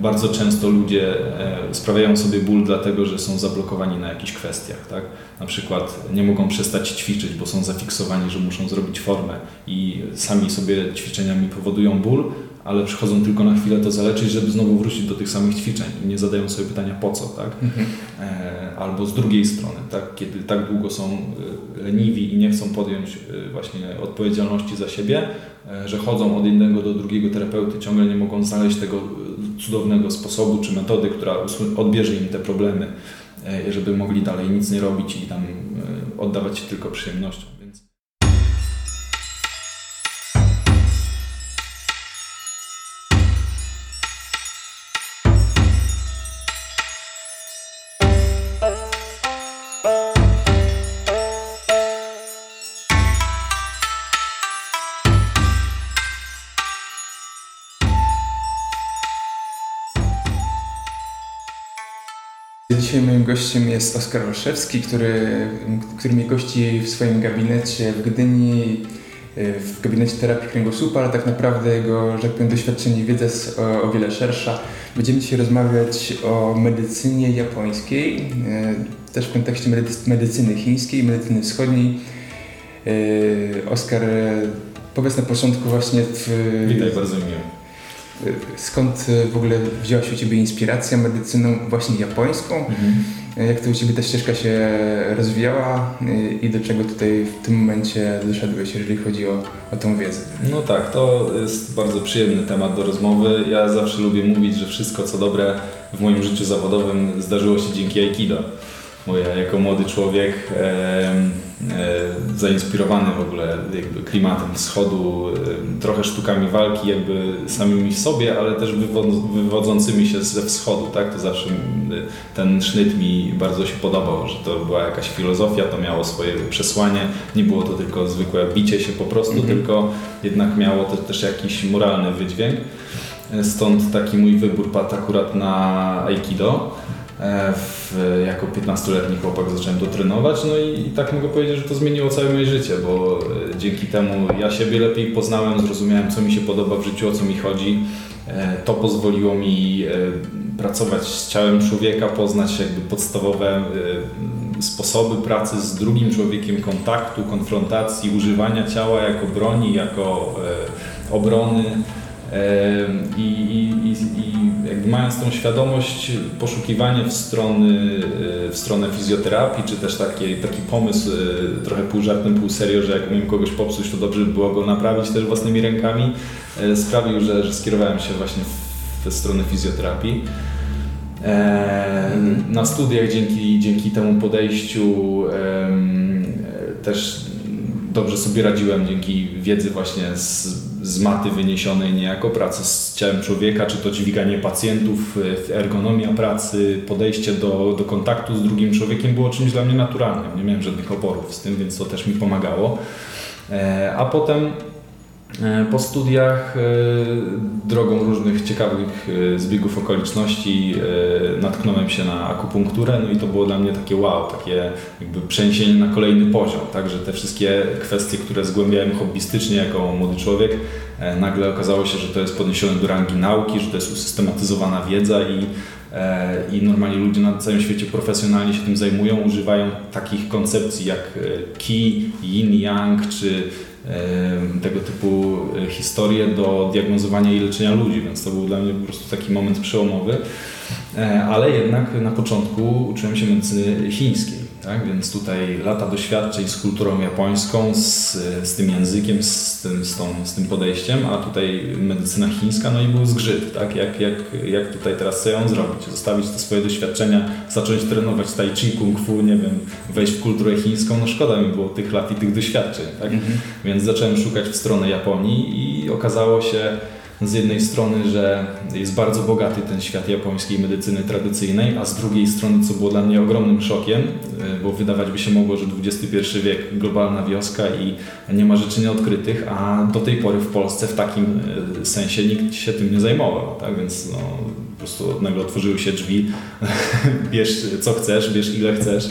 bardzo często ludzie e, sprawiają sobie ból dlatego, że są zablokowani na jakichś kwestiach. Tak? Na przykład nie mogą przestać ćwiczyć, bo są zafiksowani, że muszą zrobić formę i sami sobie ćwiczeniami powodują ból, ale przychodzą tylko na chwilę to zaleczyć, żeby znowu wrócić do tych samych ćwiczeń i nie zadają sobie pytania po co, tak? Mhm. E, albo z drugiej strony, tak? kiedy tak długo są e, leniwi i nie chcą podjąć właśnie odpowiedzialności za siebie, że chodzą od jednego do drugiego terapeuty, ciągle nie mogą znaleźć tego cudownego sposobu czy metody, która odbierze im te problemy, żeby mogli dalej nic nie robić i tam oddawać się tylko przyjemnością. Moim gościem jest Oskar Olszewski, który, który mnie gości w swoim gabinecie w Gdyni, w gabinecie terapii kręgosłupa, ale tak naprawdę jego, że tak powiem, doświadczenie i wiedza jest o, o wiele szersza. Będziemy dzisiaj rozmawiać o medycynie japońskiej, e, też w kontekście medycyny chińskiej, medycyny wschodniej. E, Oskar, powiedz na początku właśnie... W, Witaj, bardzo miło. Skąd e, w ogóle wzięła się u Ciebie inspiracja medycyną właśnie japońską? Mhm. Jak to u Ciebie ta ścieżka się rozwijała i do czego tutaj w tym momencie doszedłeś, jeżeli chodzi o, o tą wiedzę? No tak, to jest bardzo przyjemny temat do rozmowy. Ja zawsze lubię mówić, że wszystko co dobre w moim życiu zawodowym zdarzyło się dzięki Aikido bo ja jako młody człowiek e, e, zainspirowany w ogóle jakby klimatem wschodu, e, trochę sztukami walki jakby samymi w sobie, ale też wywodzącymi się ze wschodu, tak? To zawsze ten sznyt mi bardzo się podobał, że to była jakaś filozofia, to miało swoje przesłanie, nie było to tylko zwykłe bicie się po prostu, mhm. tylko jednak miało to też jakiś moralny wydźwięk. E, stąd taki mój wybór padł akurat na Aikido. E, w, jako 15-letni chłopak zacząłem to trenować, no i, i, tak mogę powiedzieć, że to zmieniło całe moje życie, bo e, dzięki temu ja siebie lepiej poznałem, zrozumiałem co mi się podoba w życiu, o co mi chodzi. E, to pozwoliło mi pracować z ciałem człowieka, poznać jakby podstawowe sposoby pracy z drugim człowiekiem, kontaktu, konfrontacji, używania ciała jako broni, jako obrony. I, i, i jakby mając tą świadomość, poszukiwanie w, strony, w stronę fizjoterapii, czy też taki, taki pomysł, e, trochę pół żartem, pół serio, że jak umiem kogoś popsuć, to dobrze by było go naprawić też własnymi rękami, e, sprawił, że, że skierowałem się właśnie w, w stronę fizjoterapii. Na studiach dzięki, dzięki temu podejściu też dobrze sobie radziłem dzięki wiedzy właśnie z, z maty wyniesionej niejako, pracy z ciałem człowieka, czy to dźwiganie pacjentów, e, ergonomia pracy, podejście do, do kontaktu z drugim człowiekiem było czymś dla mnie naturalnym. Nie miałem żadnych oporów z tym, więc to też mi pomagało. E, a potem po studiach e, drogą różnych ciekawych e, zbiegów okoliczności natknąłem się na akupunkturę, no i to było dla mnie takie wow, takie jakby przeniesienie na kolejny poziom, tak, że te wszystkie kwestie, które zgłębiałem hobbystycznie jako młody człowiek, nagle okazało się, że to jest podniesione do rangi nauki, że to jest usystematyzowana wiedza i i normalnie ludzie na całym świecie profesjonalnie się tym zajmują, używają takich koncepcji jak ki, yin, yang czy tego typu e, historie do diagnozowania i leczenia ludzi, więc to był dla mnie po prostu taki moment przełomowy. E, ale jednak na początku uczyłem się medycyny chińskiej. Tak? Więc tutaj lata doświadczeń z kulturą japońską, z, z tym językiem, z tym, z, tą, z tym podejściem, a tutaj medycyna chińska, no i był zgrzyt, tak? jak, jak, jak tutaj teraz co ją zrobić, zostawić te swoje doświadczenia, zacząć trenować tai chi, kung fu, nie wiem, wejść w kulturę chińską, no szkoda mi było tych lat i tych doświadczeń, tak? Mhm. Więc zacząłem szukać w stronę Japonii i okazało się, z jednej strony, że jest bardzo bogaty ten świat japońskiej medycyny tradycyjnej, a z drugiej strony, co było dla mnie ogromnym szokiem, e, bo wydawać by się mogło, że XXI wiek, globalna wioska i nie ma rzeczy nieodkrytych, a do tej pory w Polsce w takim e, sensie nikt się tym nie zajmował, tak? więc no, po prostu nagle otworzyły się drzwi, bierz co chcesz, bierz ile chcesz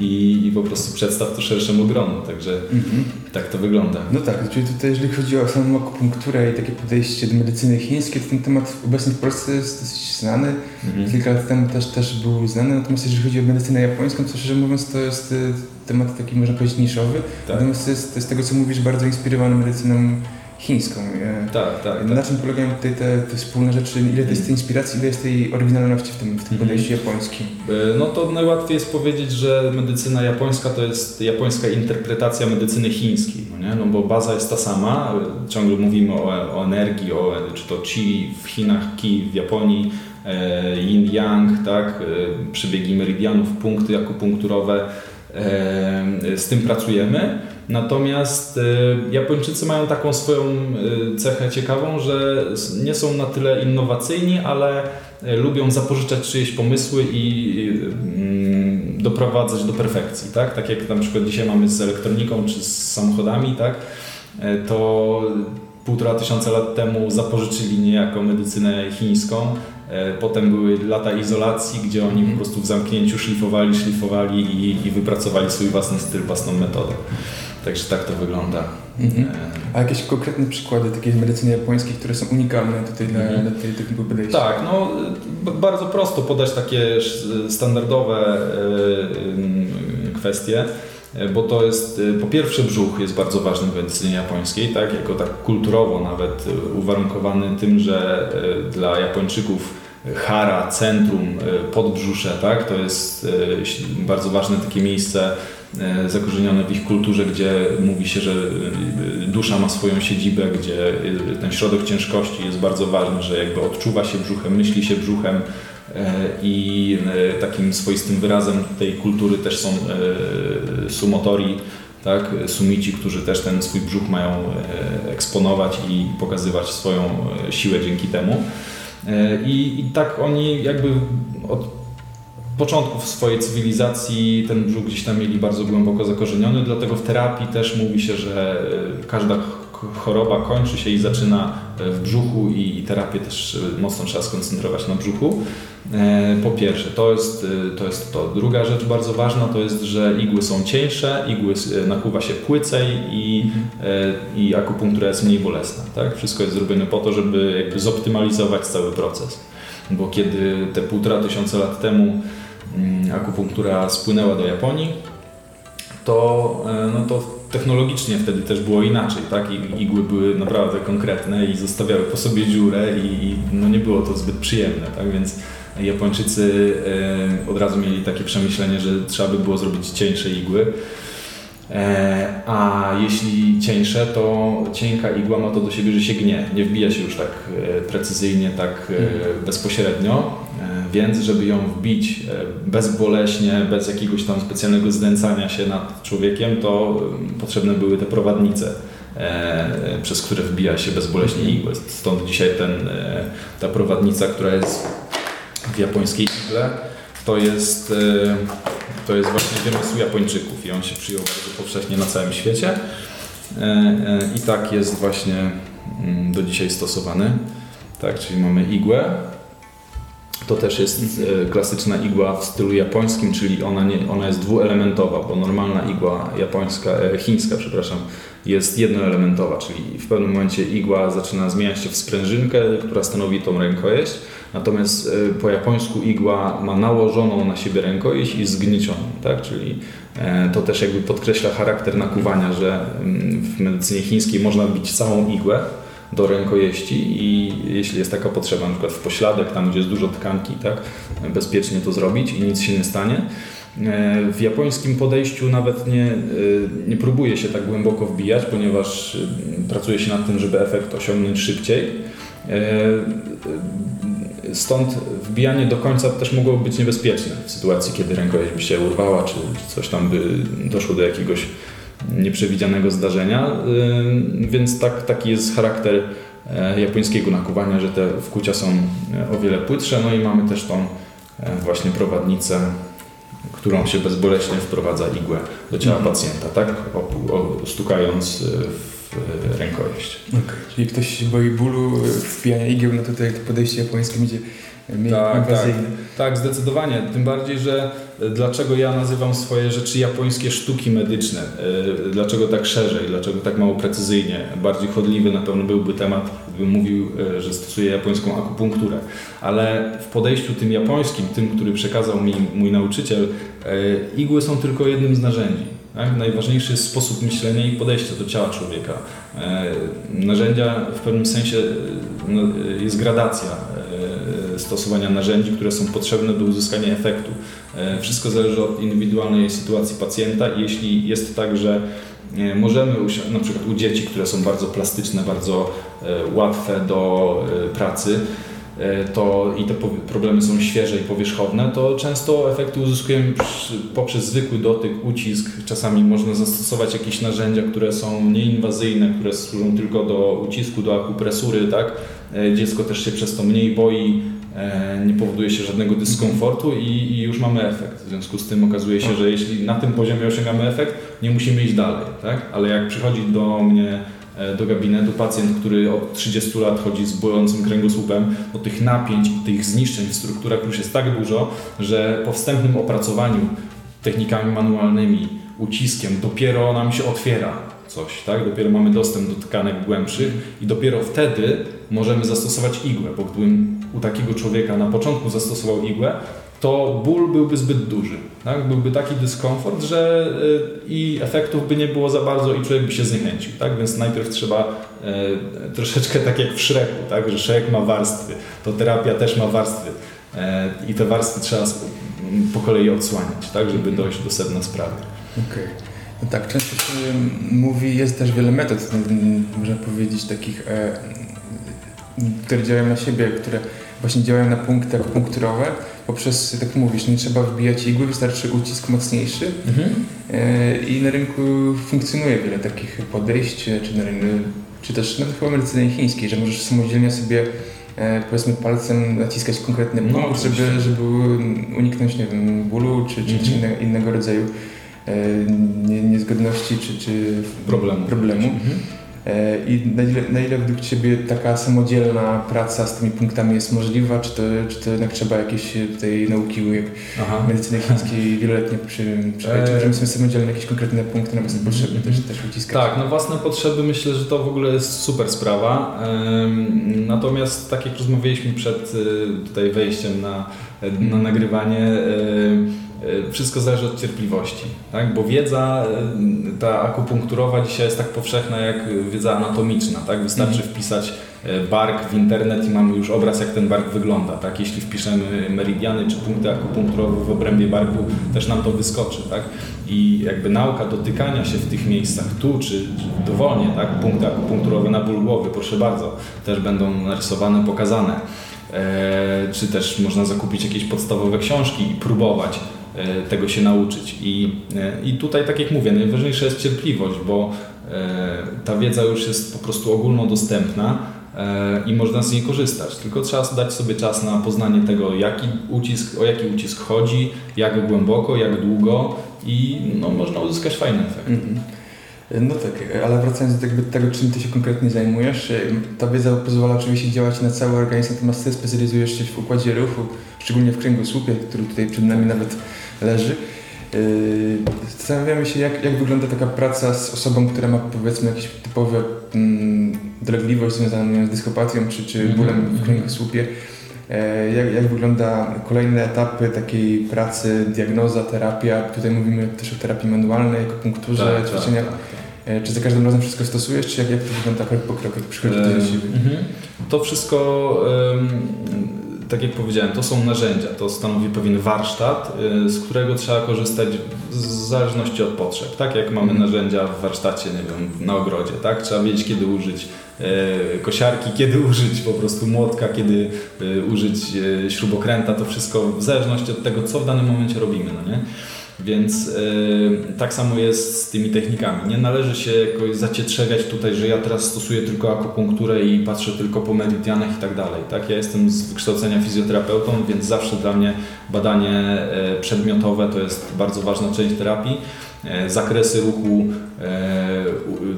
i, i po prostu przedstaw to szerszemu gronu, także mhm tak to wygląda. No tak, czyli tutaj jeżeli chodzi o samą akupunkturę i takie podejście do medycyny chińskiej, to ten temat obecnie w Polsce jest dosyć znany. Mhm. Kilka lat temu też, też był znany, natomiast jeżeli chodzi o medycynę japońską, to szczerze mówiąc to jest y, temat taki można powiedzieć niszowy. Tak. Natomiast jest z tego co mówisz bardzo inspirowany medycyną chińską. E, Tak, tak, Na tak. czym polegają tutaj te, te wspólne rzeczy? Ile jest tej inspiracji, ile jest tej oryginalności w tym, w tym Mhm. podejściu japońskim? E, No to najłatwiej jest powiedzieć, że medycyna japońska to jest japońska interpretacja medycyny chińskiej, no, nie? no bo baza jest ta sama, ciągle mówimy o, o energii, o, czy to chi w Chinach, ki w Japonii, e, yin-yang, tak? przebiegi meridianów, punkty akupunkturowe, z tym pracujemy. Natomiast e, Japończycy mają taką swoją e, cechę ciekawą, że nie są na tyle innowacyjni, ale e, lubią zapożyczać czyjeś pomysły i mm, doprowadzać do perfekcji, tak? Tak jak na przykład dzisiaj mamy z elektroniką czy z samochodami, tak? To półtora tysiąca lat temu zapożyczyli niejako medycynę chińską. Potem były lata izolacji, gdzie oni po prostu w zamknięciu szlifowali, szlifowali i, i wypracowali swój własny styl, własną metodę. Także tak to wygląda. Mhm. E, A jakieś konkretne przykłady takiej medycyny japońskiej, które są unikalne tutaj dla, Mhm. dla tej typu podejścia? Tak, no bardzo prosto podać takie standardowe e, kwestie, e, bo to jest po pierwsze brzuch jest bardzo ważny w medycynie japońskiej, tak, jako tak kulturowo nawet uwarunkowany tym, że dla Japończyków Hara, centrum, podbrzusze, tak, to jest bardzo ważne takie miejsce zakorzenione w ich kulturze, gdzie mówi się, że e, dusza ma swoją siedzibę, gdzie e, ten środek ciężkości jest bardzo ważny, że jakby odczuwa się brzuchem, myśli się brzuchem e, i e, takim swoistym wyrazem tej kultury też są e, sumotori, tak, sumici, którzy też ten swój brzuch mają e, eksponować i pokazywać swoją e, siłę dzięki temu. E, I, I tak oni jakby od początków swojej cywilizacji ten brzuch gdzieś tam mieli bardzo głęboko zakorzeniony, dlatego w terapii też mówi się, że e, każda ch- choroba kończy się i zaczyna e, w brzuchu i terapię też e, mocno trzeba skoncentrować na brzuchu. Po pierwsze, to jest, to jest to. Druga rzecz bardzo ważna to jest, że igły są cieńsze, igły nakuwa się płycej i, e, i akupunktura jest mniej bolesna. Tak? Wszystko jest zrobione po to, żeby jakby zoptymalizować cały proces. Bo kiedy te półtora tysiąca lat temu akupunktura spłynęła do Japonii, to, e, no to technologicznie wtedy też było inaczej, tak? I igły były naprawdę konkretne i zostawiały po sobie dziurę i, i no nie było to zbyt przyjemne, tak? Więc Japończycy e, od razu mieli takie przemyślenie, że trzeba by było zrobić cieńsze igły. E, a jeśli cieńsze, to cienka igła ma to do siebie, że się gnie, nie wbija się już tak e, precyzyjnie, tak e, bezpośrednio, e, więc żeby ją wbić bezboleśnie, bez jakiegoś tam specjalnego znęcania się nad człowiekiem, to potrzebne były te prowadnice, przez które wbija się bezboleśnie igłę. Stąd dzisiaj ten, ta prowadnica, która jest w japońskiej igle, to jest, to jest właśnie wymysł Japończyków i on się przyjął bardzo powszechnie na całym świecie. E, e, I tak jest właśnie mm, do dzisiaj stosowany. Tak, czyli mamy igłę. To też jest e, klasyczna igła w stylu japońskim, czyli ona, nie, ona jest dwuelementowa, bo normalna igła japońska, chińska, przepraszam, jest jednoelementowa, czyli w pewnym momencie igła zaczyna zmieniać się w sprężynkę, która stanowi tą rękojeść, natomiast e, po japońsku igła ma nałożoną na siebie rękojeść i zgniecioną, tak? czyli e, to też jakby podkreśla charakter nakuwania, że mm, w medycynie chińskiej można bić całą igłę do rękojeści i jeśli jest taka potrzeba, na przykład w pośladek, tam gdzie jest dużo tkanki, tak, bezpiecznie to zrobić i nic się nie stanie. E, W japońskim podejściu nawet nie, nie próbuje się tak głęboko wbijać, ponieważ pracuje się nad tym, żeby efekt osiągnąć szybciej. Stąd wbijanie do końca też mogłoby być niebezpieczne w sytuacji, kiedy rękojeść by się urwała, czy coś tam by doszło do jakiegoś nieprzewidzianego zdarzenia. Więc tak, taki jest charakter e, japońskiego nakuwania, że te wkucia są e, o wiele płytsze. No i mamy też tą e, właśnie prowadnicę, którą się bezboleśnie wprowadza igłę do ciała Mhm. pacjenta, tak? O, o, stukając w rękojeść. Okay. Czyli ktoś się boi bólu, wpijania igieł, no tutaj to podejście japońskie będzie mniej tak. Tak, tak, zdecydowanie. Tym bardziej, że dlaczego ja nazywam swoje rzeczy japońskie sztuki medyczne? Dlaczego tak szerzej? Dlaczego tak mało precyzyjnie? Bardziej chodliwy na pewno byłby temat, gdybym mówił, że stosuję japońską akupunkturę. Ale w podejściu tym japońskim, tym, który przekazał mi mój nauczyciel, igły są tylko jednym z narzędzi. Tak? Najważniejszy jest sposób myślenia i podejścia do ciała człowieka. E, narzędzia w pewnym sensie no, jest gradacja e, stosowania narzędzi, które są potrzebne do uzyskania efektu. E, wszystko zależy od indywidualnej sytuacji pacjenta jeśli jest tak, że możemy na przykład u dzieci, które są bardzo plastyczne, bardzo łatwe do pracy, E, to i te problemy są świeże i powierzchowne, to często efekty uzyskujemy poprzez zwykły dotyk, ucisk. Czasami można zastosować jakieś narzędzia, które są nieinwazyjne, które służą tylko do ucisku, do akupresury, tak? E, dziecko też się przez to mniej boi, e, nie powoduje się żadnego dyskomfortu i, i już mamy efekt. W związku z tym okazuje się, że jeśli na tym poziomie osiągamy efekt, nie musimy iść dalej, tak? Ale jak przychodzi do mnie E, do gabinetu pacjent, który od 30 lat chodzi z bojącym kręgosłupem, to tych napięć tych zniszczeń w strukturach już jest tak dużo, że po wstępnym opracowaniu technikami manualnymi, uciskiem, dopiero nam się otwiera coś, tak? Dopiero mamy dostęp do tkanek głębszych i dopiero wtedy możemy zastosować igłę, bo gdybym u takiego człowieka na początku zastosował igłę, to ból byłby zbyt duży. Tak? Byłby taki dyskomfort, że y, i efektów by nie było za bardzo i człowiek by się zniechęcił. Tak? Więc najpierw trzeba e, troszeczkę tak jak w Szreku, tak? że Szrek ma warstwy, to terapia też ma warstwy. E, I te warstwy trzeba po kolei odsłaniać, tak? żeby dojść do sedna sprawy. Okay. No tak, często się mówi, jest też wiele metod, można powiedzieć, takich, e, które działają na siebie, które właśnie działają na punkty akupunkturowe poprzez, tak jak mówisz, nie trzeba wbijać igły, wystarczy ucisk mocniejszy mhm. E, i na rynku funkcjonuje wiele takich podejść, czy, na rynku, czy też nawet chyba medycyny chińskiej, że możesz samodzielnie sobie e, powiedzmy palcem naciskać konkretny no, punkt, żeby, żeby uniknąć nie wiem, bólu czy, czy, mhm. czy innego rodzaju e, niezgodności czy, czy problemu. problemu. Mhm. E, I na ile, na ile według Ciebie taka samodzielna praca z tymi punktami jest możliwa? Czy to, czy to jednak trzeba jakieś e, tej nauki jak Aha. medycyny chińskiej wieloletnie przy e... czy możemy sobie samodzielnie jakieś konkretne punkty na własne potrzeby też, też uciskać? Tak, na własne potrzeby myślę, że to w ogóle jest super sprawa. Natomiast tak jak rozmawialiśmy przed e, tutaj wejściem na, na nagrywanie, E, wszystko zależy od cierpliwości, tak? bo wiedza e, ta akupunkturowa dzisiaj jest tak powszechna jak wiedza anatomiczna. Tak? Wystarczy mhm. wpisać e, bark w internet i mamy już obraz, jak ten bark wygląda. Tak? Jeśli wpiszemy meridiany czy punkty akupunkturowe w obrębie barku, też nam to wyskoczy. Tak? I jakby nauka dotykania się w tych miejscach, tu czy, czy dowolnie, tak? punkty akupunkturowe na ból głowy, proszę bardzo, też będą narysowane, pokazane. Eee, czy też można zakupić jakieś podstawowe książki i próbować E, tego się nauczyć. I, e, I tutaj, tak jak mówię, najważniejsza jest cierpliwość, bo e, ta wiedza już jest po prostu ogólnodostępna i można z niej korzystać. Tylko trzeba dać sobie czas na poznanie tego, jaki ucisk, o jaki ucisk chodzi, jak głęboko, jak długo i no, można uzyskać fajny efekt. Mm -hmm. No tak, ale wracając do tego, czym Ty się konkretnie zajmujesz, ta wiedza pozwala oczywiście działać na cały organizm, natomiast Ty specjalizujesz się w układzie ruchu, szczególnie w kręgosłupie, który tutaj przed nami nawet leży. Yy, zastanawiamy się, jak, jak wygląda taka praca z osobą, która ma powiedzmy jakieś typowe mm, dolegliwość związaną z dyskopatią czy, czy mhm, bólem w kręgosłupie. E, jak, jak wygląda kolejne etapy takiej pracy, diagnoza, terapia? Tutaj mówimy też o terapii manualnej, akupunkturze, tak, tak ćwiczeniach. Tak, tak. Czy za każdym razem wszystko stosujesz, czy jak, jak to wygląda krok po kroku, jak przychodzi do siebie? Mhm. To wszystko tak jak powiedziałem, to są narzędzia, to stanowi pewien warsztat, y, z którego trzeba korzystać w zależności od potrzeb. Tak jak mamy mhm. narzędzia w warsztacie, nie wiem, na ogrodzie, tak? Trzeba wiedzieć, kiedy użyć y, kosiarki, kiedy użyć po prostu młotka, kiedy użyć śrubokręta, to wszystko w zależności od tego, co w danym momencie robimy, no nie? Więc yy, tak samo jest z tymi technikami. Nie należy się jakoś zacietrzewiać tutaj, że ja teraz stosuję tylko akupunkturę i patrzę tylko po meridianach i tak dalej. Tak? Ja jestem z wykształcenia fizjoterapeutą, więc zawsze dla mnie badanie yy, przedmiotowe to jest bardzo ważna część terapii. e, zakresy ruchu, e,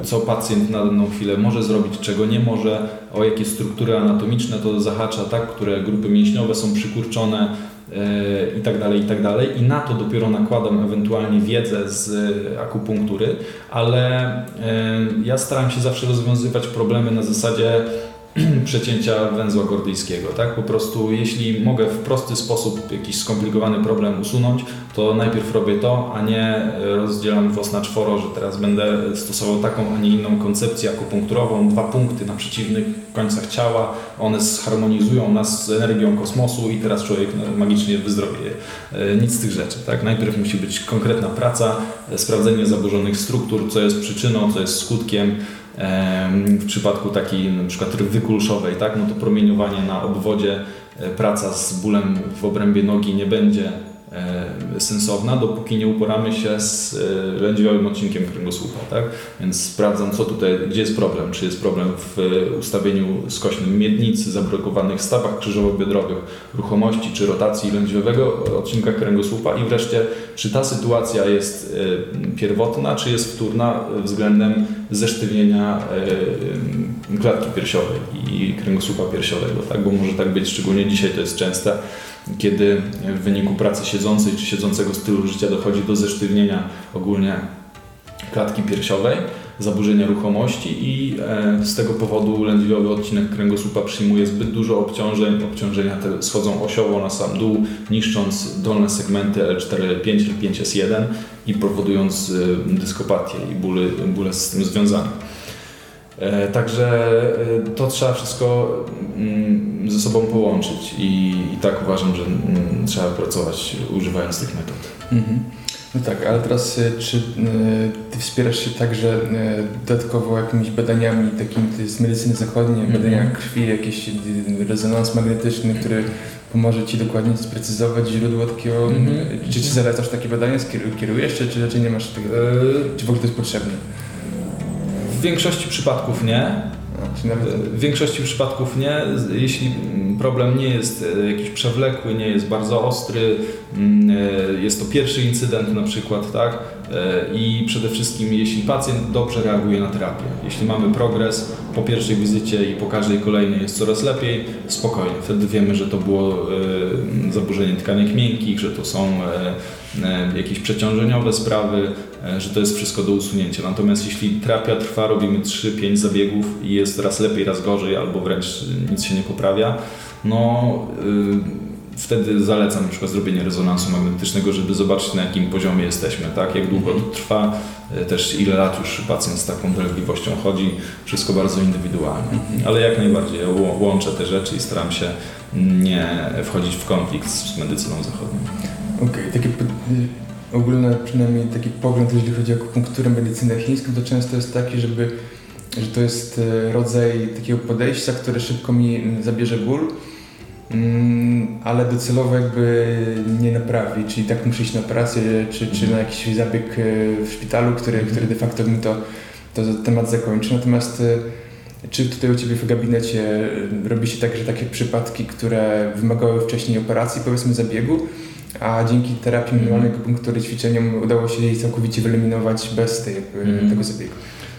co pacjent na daną chwilę może zrobić, czego nie może, o jakie struktury anatomiczne to zahacza, tak, które grupy mięśniowe są przykurczone e, i tak dalej, i tak dalej. I na to dopiero nakładam ewentualnie wiedzę z e, akupunktury, ale e, ja staram się zawsze rozwiązywać problemy na zasadzie przecięcia węzła gordyjskiego, tak? Po prostu jeśli mogę w prosty sposób jakiś skomplikowany problem usunąć, to najpierw robię to, a nie rozdzielam włos na czworo, że teraz będę stosował taką, a nie inną koncepcję akupunkturową, dwa punkty na przeciwnych końcach ciała, one zharmonizują nas z energią kosmosu i teraz człowiek no, magicznie wyzdrowieje. E, Nic z tych rzeczy, tak? Najpierw musi być konkretna praca, e, sprawdzenie zaburzonych struktur, co jest przyczyną, co jest skutkiem, Em, W przypadku takiej przykład rwy kulszowej, tak, no to promieniowanie na obwodzie, e, praca z bólem w obrębie nogi nie będzie sensowna, dopóki nie uporamy się z e, lędźwiowym odcinkiem kręgosłupa, tak? Więc sprawdzam, co tutaj, gdzie jest problem. Czy jest problem w e, ustawieniu skośnym miednicy, zablokowanych stawach krzyżowo-biodrowych, ruchomości czy rotacji lędźwiowego odcinka kręgosłupa i wreszcie, czy ta sytuacja jest e, pierwotna, czy jest wtórna względem zesztywnienia e, klatki piersiowej i kręgosłupa piersiowego, tak? Bo może tak być, szczególnie dzisiaj to jest częste, kiedy w wyniku pracy siedzącej czy siedzącego stylu życia dochodzi do zesztywnienia ogólnie klatki piersiowej, zaburzenia ruchomości i e, z tego powodu lędźwiowy odcinek kręgosłupa przyjmuje zbyt dużo obciążeń. Obciążenia te schodzą osiowo na sam dół, niszcząc dolne segmenty L4, L5, L5, S1 i powodując e, dyskopatię i bóle, bóle z tym związane. E, Także e, to trzeba wszystko mm, ze sobą połączyć i, i tak uważam, że mm, trzeba pracować używając tych metod. Mhm. No tak, ale teraz y, czy ty wspierasz się także dodatkowo jakimiś badaniami takimi z medycyny zachodniej, Mhm. badania krwi, jakiś rezonans magnetyczny, który pomoże ci dokładnie sprecyzować źródło takiego, Mhm. czy, czy zalecasz takie badania, kierujesz, czy, czy raczej nie masz tego, E, czy w ogóle to jest potrzebne? W większości przypadków nie. A, czy nawet, W większości przypadków nie. Jeśli problem nie jest e, jakiś przewlekły, nie jest bardzo ostry, mm, e, jest to pierwszy incydent na przykład, tak? E, I przede wszystkim, jeśli pacjent dobrze reaguje na terapię. Jeśli mamy progres po pierwszej wizycie i po każdej kolejnej jest coraz lepiej, spokojnie. Wtedy wiemy, że to było e, zaburzenie tkanek miękkich, że to są e, jakieś przeciążeniowe sprawy, że to jest wszystko do usunięcia. Natomiast jeśli terapia trwa, robimy 3-5 zabiegów i jest raz lepiej, raz gorzej, albo wręcz nic się nie poprawia, no y, wtedy zalecam na przykład zrobienie rezonansu magnetycznego, żeby zobaczyć na jakim poziomie jesteśmy, tak, jak długo to trwa, y, też ile lat już pacjent z taką dolegliwością chodzi, wszystko bardzo indywidualnie. Ale jak najbardziej. Ja łączę te rzeczy i staram się nie wchodzić w konflikt z medycyną zachodnią. Okej, takie po- y, ogólne przynajmniej taki pogląd, jeżeli chodzi o akupunkturę, medycynę chińską, to często jest taki, żeby, że to jest e, rodzaj takiego podejścia, które szybko mi zabierze ból, mm, ale docelowo jakby nie naprawi, czyli tak muszę iść na operację, czy, czy na jakiś zabieg e, w szpitalu, który, który de facto mi to, to temat zakończy. Natomiast e, czy tutaj u Ciebie w gabinecie e, robi się tak, że takie przypadki, które wymagały wcześniej operacji, powiedzmy zabiegu, a dzięki terapii minimalnej akupunktury ćwiczeniom udało się jej całkowicie wyeliminować bez tej, Mhm. tego zabiegu.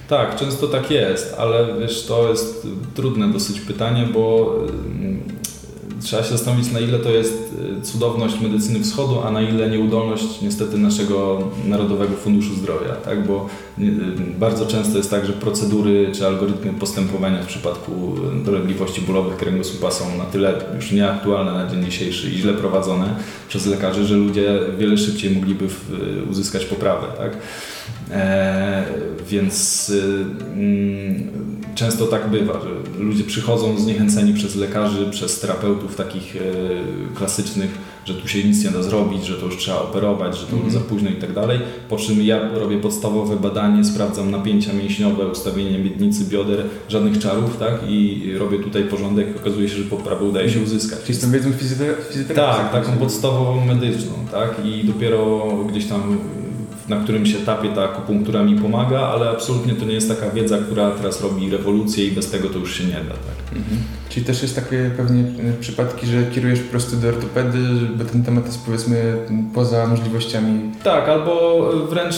Tak, często tak jest, ale wiesz, to jest trudne dosyć pytanie, bo trzeba się zastanowić, na ile to jest y, cudowność medycyny wschodu, a na ile nieudolność niestety naszego Narodowego Funduszu Zdrowia, tak? Bo bardzo często jest tak, że procedury czy algorytmy postępowania w przypadku dolegliwości bólowych kręgosłupa są na tyle już nieaktualne na dzień dzisiejszy i źle prowadzone przez lekarzy, że ludzie wiele szybciej mogliby uzyskać poprawę, tak? E, więc y, mm, często tak bywa, że ludzie przychodzą zniechęceni przez lekarzy, przez terapeutów takich e, klasycznych, że tu się nic nie da zrobić, że to już trzeba operować, że to już Mhm. za późno i tak dalej. Po czym ja robię podstawowe badanie, sprawdzam napięcia mięśniowe, ustawienie miednicy, bioder, żadnych czarów, tak? I robię tutaj porządek. Okazuje się, że poprawę udaje się uzyskać. Czyli z tą wiedzą fizjoterapii? Tak, taką podstawową medyczną, tak? I dopiero gdzieś tam na którymś etapie ta akupunktura mi pomaga, ale absolutnie to nie jest taka wiedza, która teraz robi rewolucję i bez tego to już się nie da. Tak? Mhm. Czyli też jest takie pewnie e, przypadki, że kierujesz po prostu do ortopedy, bo ten temat jest powiedzmy poza możliwościami. Tak, albo wręcz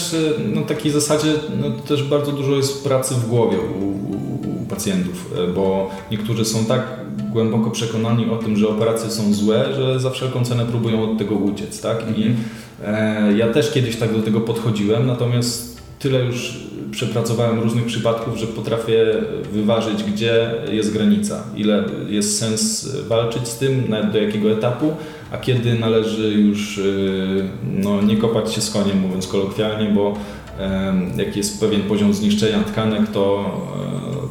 na takiej zasadzie no, też bardzo dużo jest pracy w głowie u, u, u pacjentów, bo niektórzy są tak głęboko przekonani o tym, że operacje są złe, że za wszelką cenę próbują od tego uciec, tak? I mhm. e, ja też kiedyś tak do tego podchodziłem, natomiast tyle już przepracowałem różnych przypadków, że potrafię wyważyć, gdzie jest granica, ile jest sens walczyć z tym, do jakiego etapu, a kiedy należy już e, no, nie kopać się z koniem, mówiąc kolokwialnie, bo jak jest pewien poziom zniszczenia tkanek, to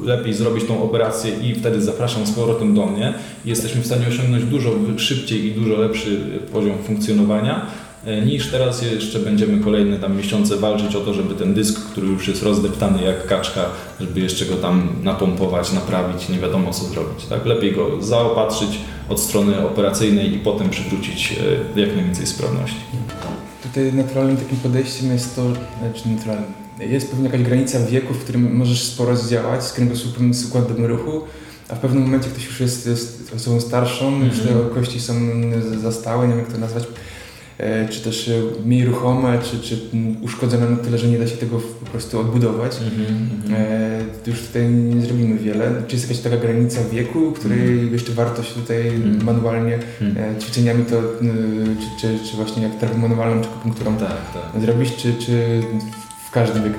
e, lepiej zrobić tą operację i wtedy zapraszam z powrotem do mnie. Jesteśmy w stanie osiągnąć dużo szybciej i dużo lepszy poziom funkcjonowania e, niż teraz jeszcze będziemy kolejne tam miesiące walczyć o to, żeby ten dysk, który już jest rozdeptany jak kaczka, żeby jeszcze go tam napompować, naprawić, nie wiadomo co zrobić. Tak? Lepiej go zaopatrzyć od strony operacyjnej i potem przywrócić e, jak najwięcej sprawności. Tutaj naturalnym takim podejściem jest to, znaczy naturalnym, jest pewnie jakaś granica wieku, w którym możesz sporo zdziałać z kręgosłupem, z układem ruchu, a w pewnym momencie ktoś już jest, jest osobą starszą, mm -hmm. już te mhm. kości są zastałe, nie wiem jak to nazwać, E, czy też e, mniej ruchome, czy, czy uszkodzone na tyle, że nie da się tego po prostu odbudować. Mm-hmm. Już tutaj nie zrobimy wiele. Czy jest jakaś taka granica wieku, której mm. jeszcze warto się tutaj mm. manualnie mm. ćwiczeniami to, czy, czy, czy właśnie jak terapią manualną, czy akupunkturą tak, tak. zrobić, czy, czy w każdym wieku?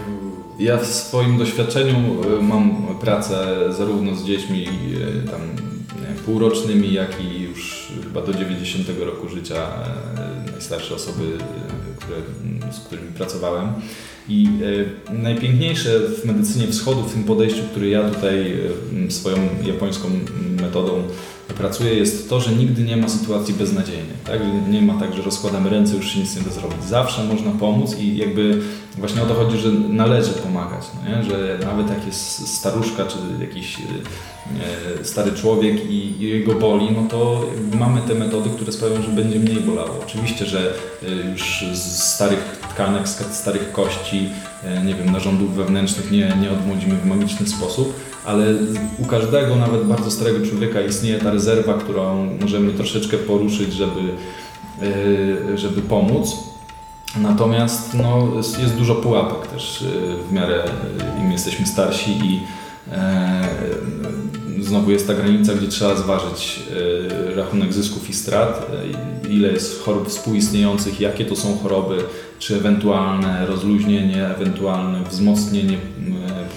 Ja w swoim doświadczeniu mam pracę zarówno z dziećmi tam półrocznymi, jak i już chyba do 90 roku życia e, najstarsze osoby, e, które, z którymi pracowałem. I e, najpiękniejsze w medycynie wschodu, w tym podejściu, który ja tutaj swoją japońską metodą pracuję, jest to, że nigdy nie ma sytuacji beznadziejnej. Tak? Nie ma tak, że rozkładamy ręce, już się nic nie da zrobić. Zawsze można pomóc i jakby właśnie o to chodzi, że należy pomagać. No? Że nawet jak jest staruszka, czy jakiś e, stary człowiek i, jego boli, no to mamy te metody, które sprawią, że będzie mniej bolało. Oczywiście, że e, już z starych tkanek, z starych kości, e, nie wiem, narządów wewnętrznych nie, nie odmłodzimy w magiczny sposób, ale u każdego, nawet bardzo starego człowieka istnieje ta rezerwa, którą możemy troszeczkę poruszyć, żeby, e, żeby pomóc. Natomiast no, jest dużo pułapek też e, w miarę im jesteśmy starsi i e, znowu jest ta granica, gdzie trzeba zważyć rachunek zysków i strat, ile jest chorób współistniejących, jakie to są choroby, czy ewentualne rozluźnienie, ewentualne wzmocnienie,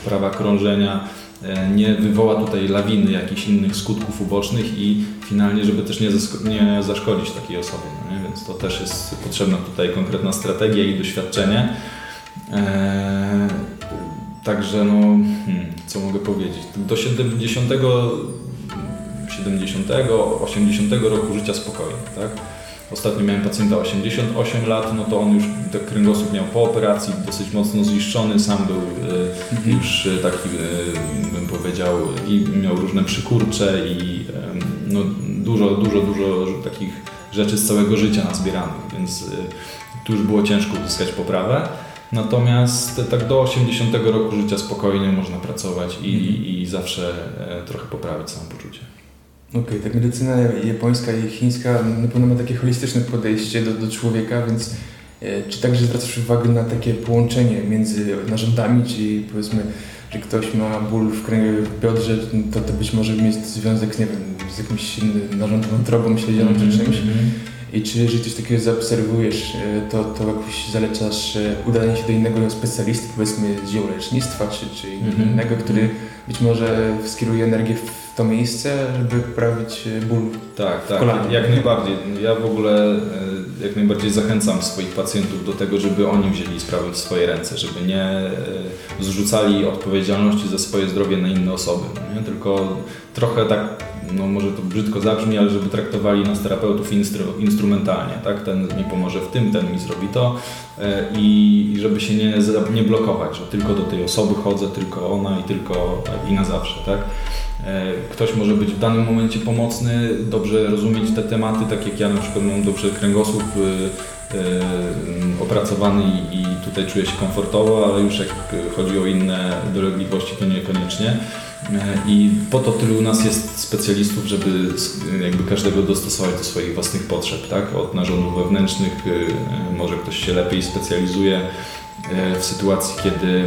poprawa krążenia E, nie wywoła tutaj lawiny jakichś innych skutków ubocznych i finalnie, żeby też nie, nie zaszkodzić takiej osobie. No Więc to też jest potrzebna tutaj konkretna strategia i doświadczenie. Eee, także no, hmm, co mogę powiedzieć? Do 70, 70 80 roku życia spokojnie, tak? Ostatnio miałem pacjenta 88 lat, no to on już ten kręgosłup miał po operacji, dosyć mocno zniszczony, sam był mhm. już e, taki, e, bym powiedział, i miał różne przykurcze i no, dużo, dużo, dużo takich rzeczy z całego życia nazbieranych, więc tu już było ciężko uzyskać poprawę. Natomiast tak do 80 roku życia spokojnie można pracować i, mhm. i zawsze trochę poprawić samopoczucie. Okej, okay, tak medycyna japońska i chińska na pewno ma takie holistyczne podejście do, do człowieka, więc e, czy także zwracasz uwagę na takie połączenie między narządami, czyli powiedzmy, że ktoś ma ból w, w biodrze, to, to być może mieć związek, nie wiem, z jakimś narządem wątrobą, śledzioną mm -hmm. czy czymś. Mm -hmm. I czy jeżeli coś takiego zaobserwujesz, e, to, to jakoś zalecasz e, udanie się do innego specjalisty, powiedzmy z dzieł lecznictwa, czy, czy mm -hmm. innego, który być może skieruje energię w to miejsce, żeby poprawić e, ból Tak, tak, kolanie. jak najbardziej. Ja w ogóle e, jak najbardziej zachęcam swoich pacjentów do tego, żeby oni wzięli sprawy w swoje ręce, żeby nie e, zrzucali odpowiedzialności za swoje zdrowie na inne osoby, nie? tylko trochę tak, no może to brzydko zabrzmi, ale żeby traktowali nas terapeutów instru instrumentalnie, tak? Ten mi pomoże w tym, ten mi zrobi to i żeby się nie, nie blokować, że tylko do tej osoby chodzę, tylko ona i tylko i na zawsze, tak? E, ktoś może być w danym momencie pomocny, dobrze rozumieć te tematy, tak jak ja na przykład mam dobrze kręgosłup, opracowany i tutaj czuję się komfortowo, ale już jak chodzi o inne dolegliwości to niekoniecznie. I po to tylu nas jest specjalistów, żeby jakby każdego dostosować do swoich własnych potrzeb, tak? Od narządów wewnętrznych, może ktoś się lepiej specjalizuje w sytuacji, kiedy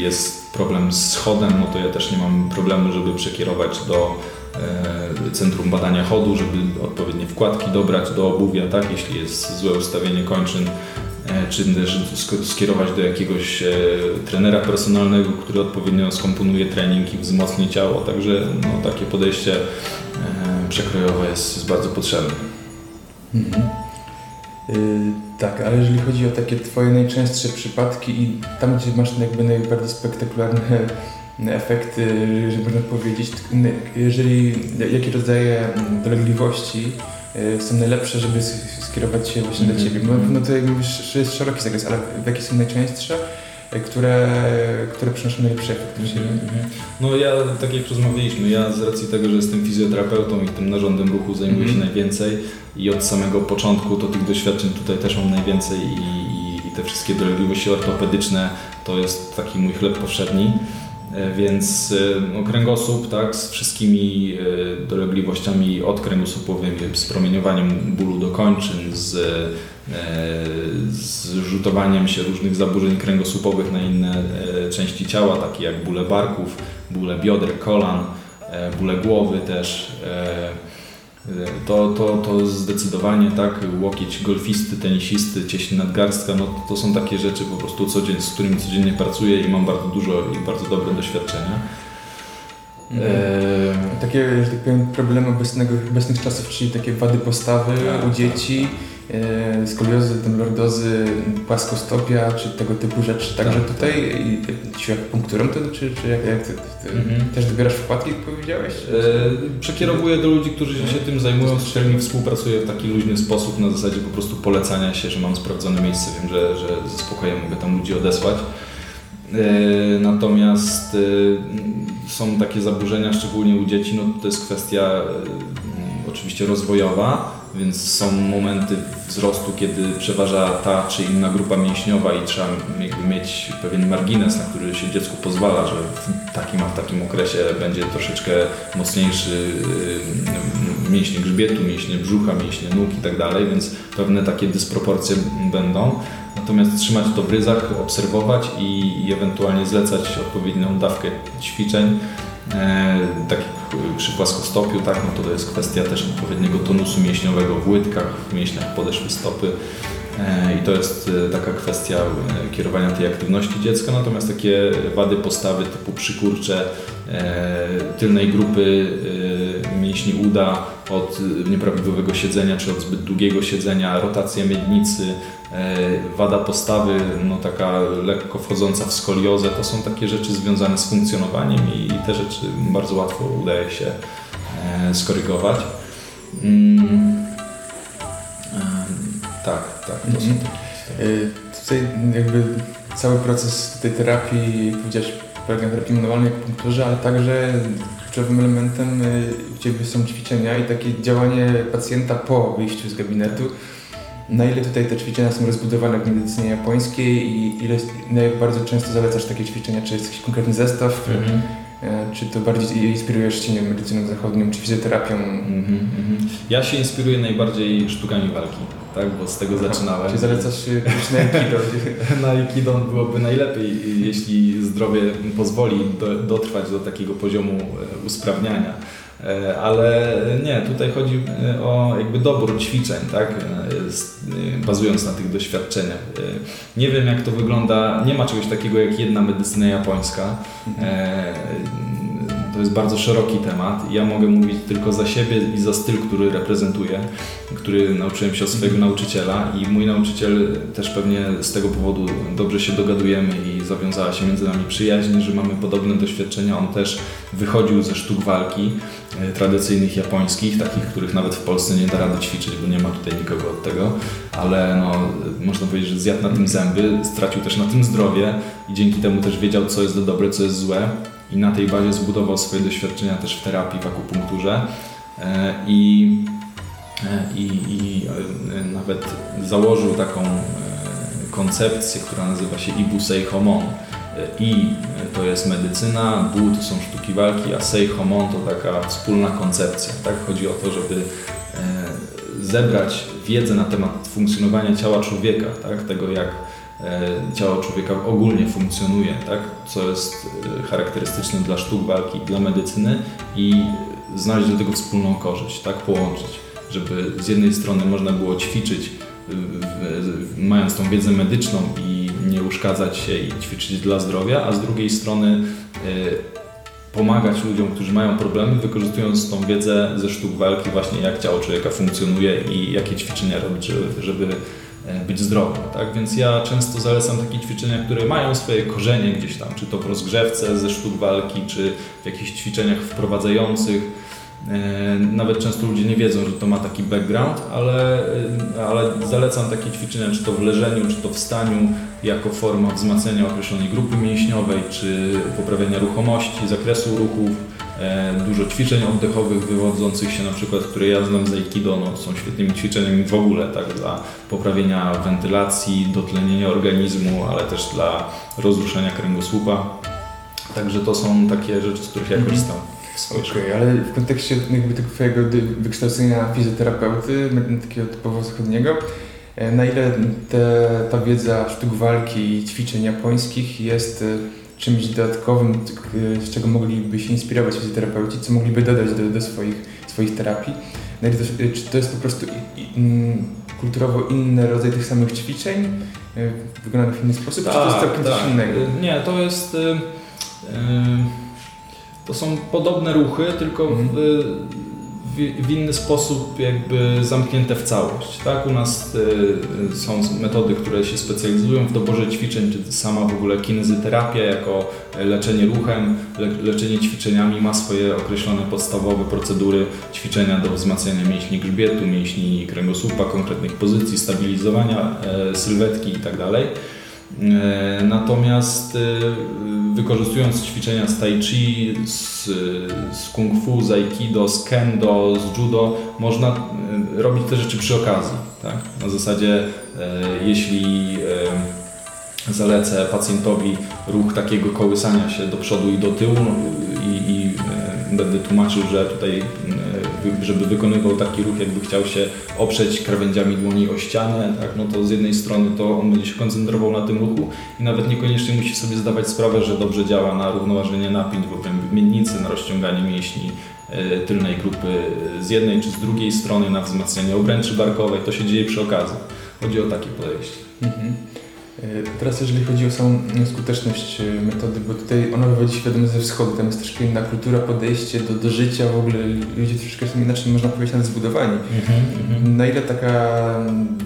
jest problem z chodem, no to ja też nie mam problemu, żeby przekierować do E, centrum badania chodu, żeby odpowiednie wkładki dobrać do obuwia, tak? jeśli jest złe ustawienie kończyn, e, czy też skierować do jakiegoś e, trenera personalnego, który odpowiednio skomponuje trening i wzmocni ciało. Także no, takie podejście przekrojowe jest, bardzo potrzebne. Mhm. Yy, tak, ale jeżeli chodzi o takie Twoje najczęstsze przypadki i tam, gdzie masz jakby najbardziej spektakularne efekty, że można powiedzieć, jeżeli jakie rodzaje dolegliwości e, są najlepsze, żeby skierować się właśnie mm -hmm. do Ciebie. No, no to mówisz, że jest szeroki zakres, ale jakie są najczęstsze? Które, które przynoszą najlepszy efekt do siebie. Mm -hmm. No ja, tak jak rozmawialiśmy, ja z racji tego, że jestem fizjoterapeutą i tym narządem ruchu zajmuję się mhm. najwięcej i od samego początku to tych doświadczeń tutaj też mam najwięcej i, i, i te wszystkie dolegliwości ortopedyczne to jest taki mój chleb powszedni. E, więc e, no, kręgosłup tak, z wszystkimi e, dolegliwościami odkręgosłupowymi, z promieniowaniem bólu do kończyn, z, z rzutowaniem się różnych zaburzeń kręgosłupowych na inne części ciała, takie jak bóle barków, bóle bioder, kolan, bóle głowy też to, to, to zdecydowanie tak, łokieć golfisty, tenisisty, cieśń nadgarstka, no to są takie rzeczy po prostu codziennie, z którymi codziennie pracuję i mam bardzo dużo i bardzo dobre doświadczenia. Mhm. E... Takie, że tak powiem, problemy obecnego, obecnych czasów, czyli takie wady postawy tak, u dzieci. Tak E, skoliozy, lordozy, płaskostopia, czy tego typu rzeczy. Także tak, tutaj tak. jak punkturą to, czy, czy jak, jak ty, ty mhm. też dobierasz wkładki, jak powiedziałeś? E, przekierowuję do ludzi, którzy się mhm. tym zajmują, z którymi współpracuję w taki luźny sposób, na zasadzie po prostu polecania się, że mam sprawdzone miejsce, wiem, że, że ze spokojem mogę tam ludzi odesłać. E, natomiast e, są takie zaburzenia, szczególnie u dzieci, no to jest kwestia e, oczywiście rozwojowa, więc są momenty wzrostu, kiedy przeważa ta czy inna grupa mięśniowa i trzeba mieć pewien margines, na który się dziecku pozwala, że w takim a w takim okresie będzie troszeczkę mocniejszy y, mięśnie grzbietu, mięśnie brzucha, mięśnie nóg i tak dalej, więc pewne takie dysproporcje będą. Natomiast trzymać to w ryzach, obserwować i, i ewentualnie zlecać odpowiednią dawkę ćwiczeń. E, przy płaskostopiu, tak, no to, to jest kwestia też odpowiedniego tonusu mięśniowego w łydkach, w mięśniach podeszwy stopy. E, I to jest e, taka kwestia e, kierowania tej aktywności dziecka, natomiast takie wady postawy typu przykurcze tylnej grupy mięśni uda od nieprawidłowego siedzenia czy od zbyt długiego siedzenia, rotacja miednicy, wada postawy, no taka lekko wchodząca w skoliozę, to są takie rzeczy związane z funkcjonowaniem i te rzeczy bardzo łatwo udaje się skorygować. Mm. Tak, tak. To mhm. y, Tutaj jakby cały proces tej terapii, powiedziałeś, polega na terapii manualnej akupunkturze, ale także kluczowym elementem y, u Ciebie są ćwiczenia i takie działanie pacjenta po wyjściu z gabinetu. Na ile tutaj te ćwiczenia są rozbudowane w medycynie japońskiej i ile, jak bardzo często zalecasz takie ćwiczenia? Czy jest jakiś konkretny zestaw? Mhm. E, czy to bardziej inspirujesz się nie medycyną zachodnią, czy fizjoterapią? Mm -hmm. Ja się inspiruję najbardziej sztukami walki, tak? bo z tego zaczynałem. Czy zalecasz się na Aikido? na Aikido byłoby najlepiej, jeśli zdrowie pozwoli do, dotrwać do takiego poziomu e, usprawniania. E, ale nie, tutaj chodzi o jakby dobór ćwiczeń, tak? bazując na tych doświadczeniach. Nie wiem jak to wygląda, nie ma czegoś takiego jak jedna medycyna japońska. To jest bardzo szeroki temat. Ja mogę mówić tylko za siebie i za styl, który reprezentuję, który nauczyłem się od swojego nauczyciela i mój nauczyciel też pewnie z tego powodu dobrze się dogadujemy i zawiązała się między nami przyjaźń, że mamy podobne doświadczenia. On też wychodził ze sztuk walki e, tradycyjnych japońskich, takich, których nawet w Polsce nie da rady ćwiczyć, bo nie ma tutaj nikogo od tego, ale no, można powiedzieć, że zjadł na tym zęby, stracił też na tym zdrowie i dzięki temu też wiedział, co jest dobre, co jest złe i na tej bazie zbudował swoje doświadczenia też w terapii, w akupunkturze. E, I i, i nawet założył taką koncepcję, która nazywa się Ibusei Homon. I to jest medycyna, Bu to są sztuki walki, a Sei Homon to taka wspólna koncepcja. Tak? Chodzi o to, żeby zebrać wiedzę na temat funkcjonowania ciała człowieka, tak? tego jak ciało człowieka ogólnie funkcjonuje, tak? co jest charakterystyczne dla sztuk walki, dla medycyny i znaleźć do tego wspólną korzyść, tak połączyć, żeby z jednej strony można było ćwiczyć mając tą wiedzę medyczną i nie uszkadzać się i ćwiczyć dla zdrowia, a z drugiej strony pomagać ludziom, którzy mają problemy, wykorzystując tą wiedzę ze sztuk walki, właśnie jak ciało człowieka funkcjonuje i jakie ćwiczenia robić, żeby, żeby być zdrowym. Tak? Więc ja często zalecam takie ćwiczenia, które mają swoje korzenie gdzieś tam, czy to w rozgrzewce ze sztuk walki, czy w jakichś ćwiczeniach wprowadzających. Nawet często ludzie nie wiedzą, że to ma taki background, ale, ale zalecam takie ćwiczenia, czy to w leżeniu, czy to w staniu, jako forma wzmacniania określonej grupy mięśniowej, czy poprawiania ruchomości, zakresu ruchów. Dużo ćwiczeń oddechowych wywodzących się na przykład, które ja znam z Aikido, no, są świetnymi ćwiczeniami w ogóle, tak, dla poprawienia wentylacji, dotlenienia organizmu, ale też dla rozruszenia kręgosłupa. Także to są takie rzeczy, z których ja Mhm. korzystam. Okej, okay, ale w kontekście jakby tego Twojego wykształcenia fizjoterapeuty, takiego typowo zachodniego, na ile te, ta wiedza sztuk walki i ćwiczeń japońskich jest czymś dodatkowym, z czego mogliby się inspirować fizjoterapeuci, co mogliby dodać do, do swoich, swoich terapii? Ile to, czy to jest po prostu kulturowo inny rodzaj tych samych ćwiczeń, wykonanych w inny sposób, tak, czy to jest całkiem tak. coś innego? Nie, to jest... Yy, to są podobne ruchy, tylko w, w, inny sposób jakby zamknięte w całość. Tak? U nas y, są metody, które się specjalizują w doborze ćwiczeń, czy sama w ogóle kinezyterapia jako leczenie ruchem, le, leczenie ćwiczeniami ma swoje określone podstawowe procedury ćwiczenia do wzmacniania mięśni grzbietu, mięśni kręgosłupa, konkretnych pozycji, stabilizowania e, sylwetki itd. Natomiast wykorzystując ćwiczenia z tai chi, z, z kung fu, z aikido, z kendo, z judo, można robić te rzeczy przy okazji. Tak? Na zasadzie, jeśli zalecę pacjentowi ruch takiego kołysania się do przodu i do tyłu i, i będę tłumaczył, że tutaj, żeby wykonywał taki ruch, jakby chciał się oprzeć krawędziami dłoni o ścianę, tak, no to z jednej strony to on będzie się koncentrował na tym ruchu i nawet niekoniecznie musi sobie zdawać sprawę, że dobrze działa na równoważenie napięć w obrębie miednicy, na rozciąganie mięśni tylnej grupy z jednej czy z drugiej strony, na wzmacnianie obręczy barkowej. To się dzieje przy okazji. Chodzi o takie podejście. Mhm. Teraz jeżeli chodzi o samą skuteczność metody, bo tutaj ona wywodzi się wiadomo ze wschodu, tam jest troszkę inna kultura, podejście do, do życia, w ogóle ludzie troszkę są inaczej, można powiedzieć, nawet zbudowani. Mm-hmm. Na ile taka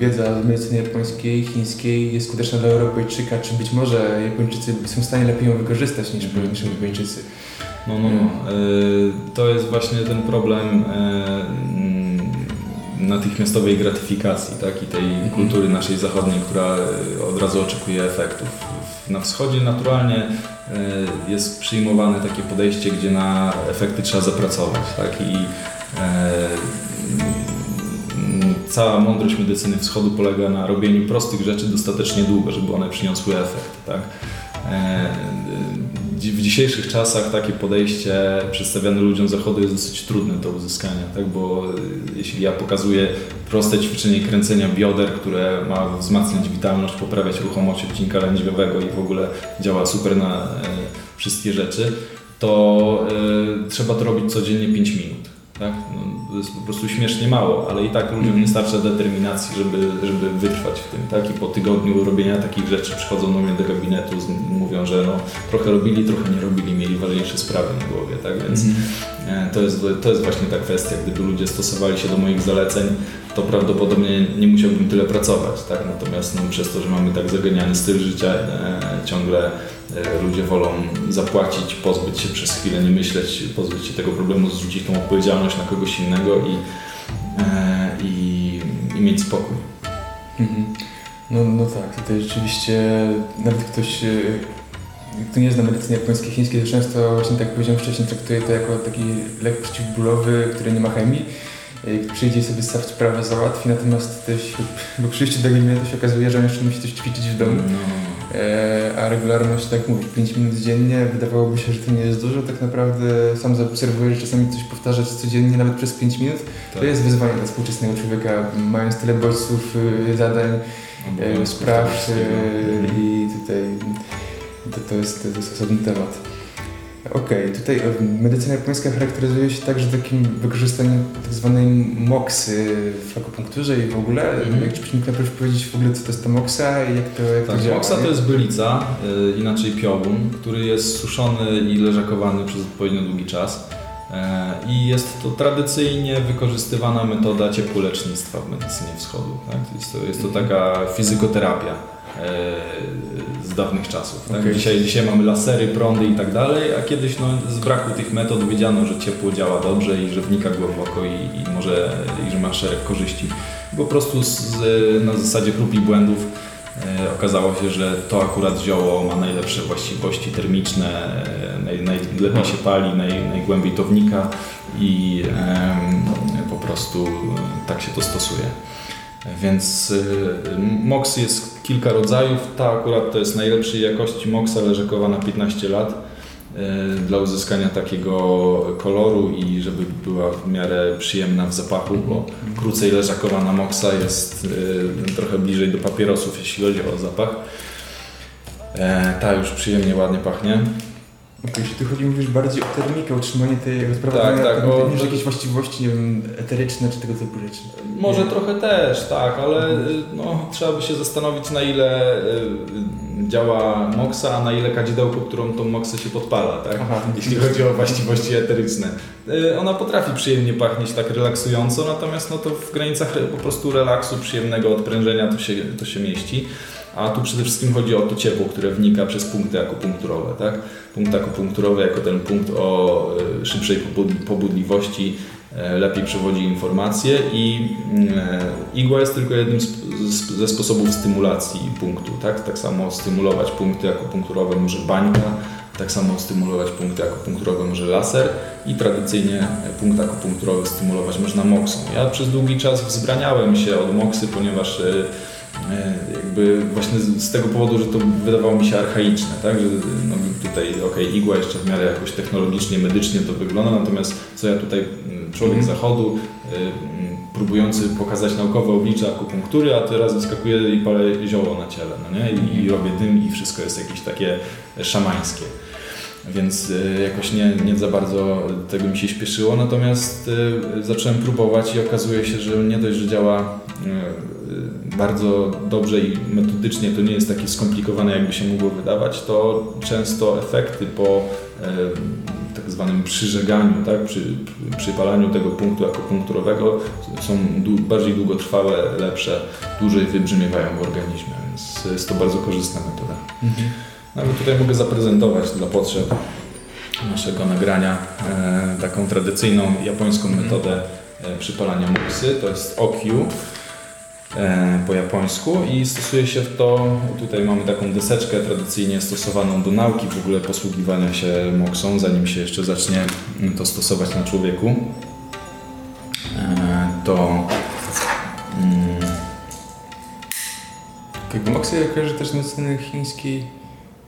wiedza z medycyny japońskiej, chińskiej jest skuteczna dla Europejczyka, czy być może Japończycy są w stanie lepiej ją wykorzystać niż, Mhm. niż Japończycy? No, no, no. Y, to jest właśnie ten problem natychmiastowej gratyfikacji tak? i tej kultury naszej zachodniej, która y, od razu oczekuje efektów. Na wschodzie naturalnie jest przyjmowane takie podejście, gdzie na efekty trzeba zapracować. Tak? I cała mądrość medycyny wschodu polega na robieniu prostych rzeczy dostatecznie długo, żeby one przyniosły efekt. Tak? W dzisiejszych czasach takie podejście przedstawiane ludziom zachodu jest dosyć trudne do uzyskania, tak? bo jeśli ja pokazuję proste ćwiczenie kręcenia bioder, które ma wzmacniać witalność, poprawiać ruchomość odcinka lędźwiowego i w ogóle działa super na wszystkie rzeczy, to trzeba to robić codziennie 5 minut. Tak? No, to jest po prostu śmiesznie mało, ale i tak ludziom nie starcza determinacji, żeby, żeby wytrwać w tym. Tak? I po tygodniu robienia takich rzeczy przychodzą do mnie do gabinetu, mówią, że no, trochę robili, trochę nie robili, mieli ważniejsze sprawy na głowie. Tak? Więc mm. To, jest, to jest właśnie ta kwestia, gdyby ludzie stosowali się do moich zaleceń, to prawdopodobnie nie musiałbym tyle pracować. Tak? Natomiast no, przez to, że mamy tak zaganiany styl życia, e, ciągle e, ludzie wolą zapłacić, pozbyć się przez chwilę, nie myśleć, pozbyć się tego problemu, zrzucić tą odpowiedzialność na kogoś innego i, e, i, i mieć spokój. Mhm. No, no tak, tutaj rzeczywiście nawet ktoś, kto nie zna medycyny japońskiej, chińskiej, to często właśnie tak jak powiedziałem wcześniej, traktuje to jako taki lek przeciwbólowy, który nie ma chemii jak przyjdzie i sobie staw sprawę załatwi, natomiast też po przyjściu do gabinetu się okazuje, że on jeszcze musi coś ćwiczyć w domu. No. E, a regularność, tak mówisz, 5 minut dziennie, wydawałoby się, że to nie jest dużo, tak naprawdę sam zaobserwuję, że czasami coś powtarzać codziennie, nawet przez 5 minut, to Tak. jest wyzwanie dla współczesnego człowieka, mając tyle bodźców, y, zadań, e, spraw e, i tutaj to, to, jest, to jest osobny temat. Okej, tutaj e, medycyna japońska charakteryzuje się także takim wykorzystaniem tak zwanej moksy w akupunkturze i w ogóle. Mhm. Jak czy byś mógł najpierw powiedzieć w ogóle co to jest ta moksa i jak to, jak to Tak, działa? moksa nie? to jest bylica, y, inaczej piobun, który jest suszony i leżakowany przez odpowiednio długi czas. E, I jest to tradycyjnie wykorzystywana metoda ciepłolecznictwa w medycynie wschodu. Tak? Jest, to, jest to taka fizykoterapia e, z dawnych czasów. Tak? Okej. Dzisiaj, dzisiaj mamy lasery, prądy i tak dalej, a kiedyś no, z braku tych metod wiedziano, że ciepło działa dobrze i że wnika głęboko i, i może i że ma szereg korzyści. Po prostu z, na zasadzie prób i błędów E, Okazało się, że to akurat zioło ma najlepsze właściwości termiczne, e, naj, najlepiej się pali, naj, najgłębiej to wnika i em, po prostu e, tak się to stosuje. Więc e, moksy jest kilka rodzajów. Ta akurat to jest najlepszej jakości moksa, leżakowa na 15 lat e, dla uzyskania takiego koloru i żeby była w miarę przyjemna w zapachu, bo krócej leżakowana moksa jest y, trochę bliżej do papierosów, jeśli chodzi o zapach. E, ta już przyjemnie, ładnie pachnie. Okej, jeśli tu chodzi, mówisz bardziej o termikę, utrzymanie tej rozprawowania, Tak, tak, bo- niż jakieś właściwości, nie wiem, eteryczne czy tego typu rzeczy. Może Nie. trochę też, tak, ale y, no, trzeba by się zastanowić na ile y, działa moksa, a na ile kadzidełko, którą tą moksę się podpala, tak? Aha, Jeśli chodzi o właściwości eteryczne. Y, Ona potrafi przyjemnie pachnieć tak relaksująco, natomiast no to w granicach po prostu relaksu, przyjemnego odprężenia to się, to się mieści. A tu przede wszystkim chodzi o to ciepło, które wnika przez punkty akupunkturowe. Tak? Punkt akupunkturowy jako ten punkt o y, szybszej pobud- pobudliwości e, lepiej przewodzi informacje i e, igła jest tylko jednym ze sposobów stymulacji punktu. Tak? tak samo stymulować punkty akupunkturowe może bańka, tak samo stymulować punkty akupunkturowe może laser i tradycyjnie punkt akupunkturowy stymulować można moksą. Ja przez długi czas wzbraniałem się od moksy, ponieważ e, e, jakby właśnie z, z tego powodu, że to wydawało mi się archaiczne, tak? że no, tutaj okej, igła jeszcze w miarę jakoś technologicznie, medycznie to wygląda, natomiast co ja tutaj, mm, człowiek Mhm. zachodu, y, mm, próbujący pokazać naukowe oblicze akupunktury, a teraz wyskakuję i palę zioło na ciele, no nie? I, i robię dym i wszystko jest jakieś takie szamańskie. Więc y, jakoś nie, nie za bardzo tego mi się śpieszyło, natomiast zacząłem próbować i okazuje się, że nie dość, że działa bardzo dobrze i metodycznie, to nie jest takie skomplikowane, jakby się mogło wydawać, to często efekty po y, tak zwanym przyżeganiu, tak, przy, przypalaniu tego punktu akupunkturowego są dłu- bardziej długotrwałe, lepsze, dłużej wybrzmiewają w organizmie, więc jest to bardzo korzystna metoda. Mhm. Nawet tutaj mogę zaprezentować dla potrzeb naszego nagrania e, taką tradycyjną japońską metodę e, przypalania muksy. To jest okyu e, po japońsku i stosuje się to, tutaj mamy taką deseczkę tradycyjnie stosowaną do nauki w ogóle posługiwania się moksą, zanim się jeszcze zacznie to stosować na człowieku. E, to mm, Jakby moksy ja kojarzę też z medycyny chińskiej,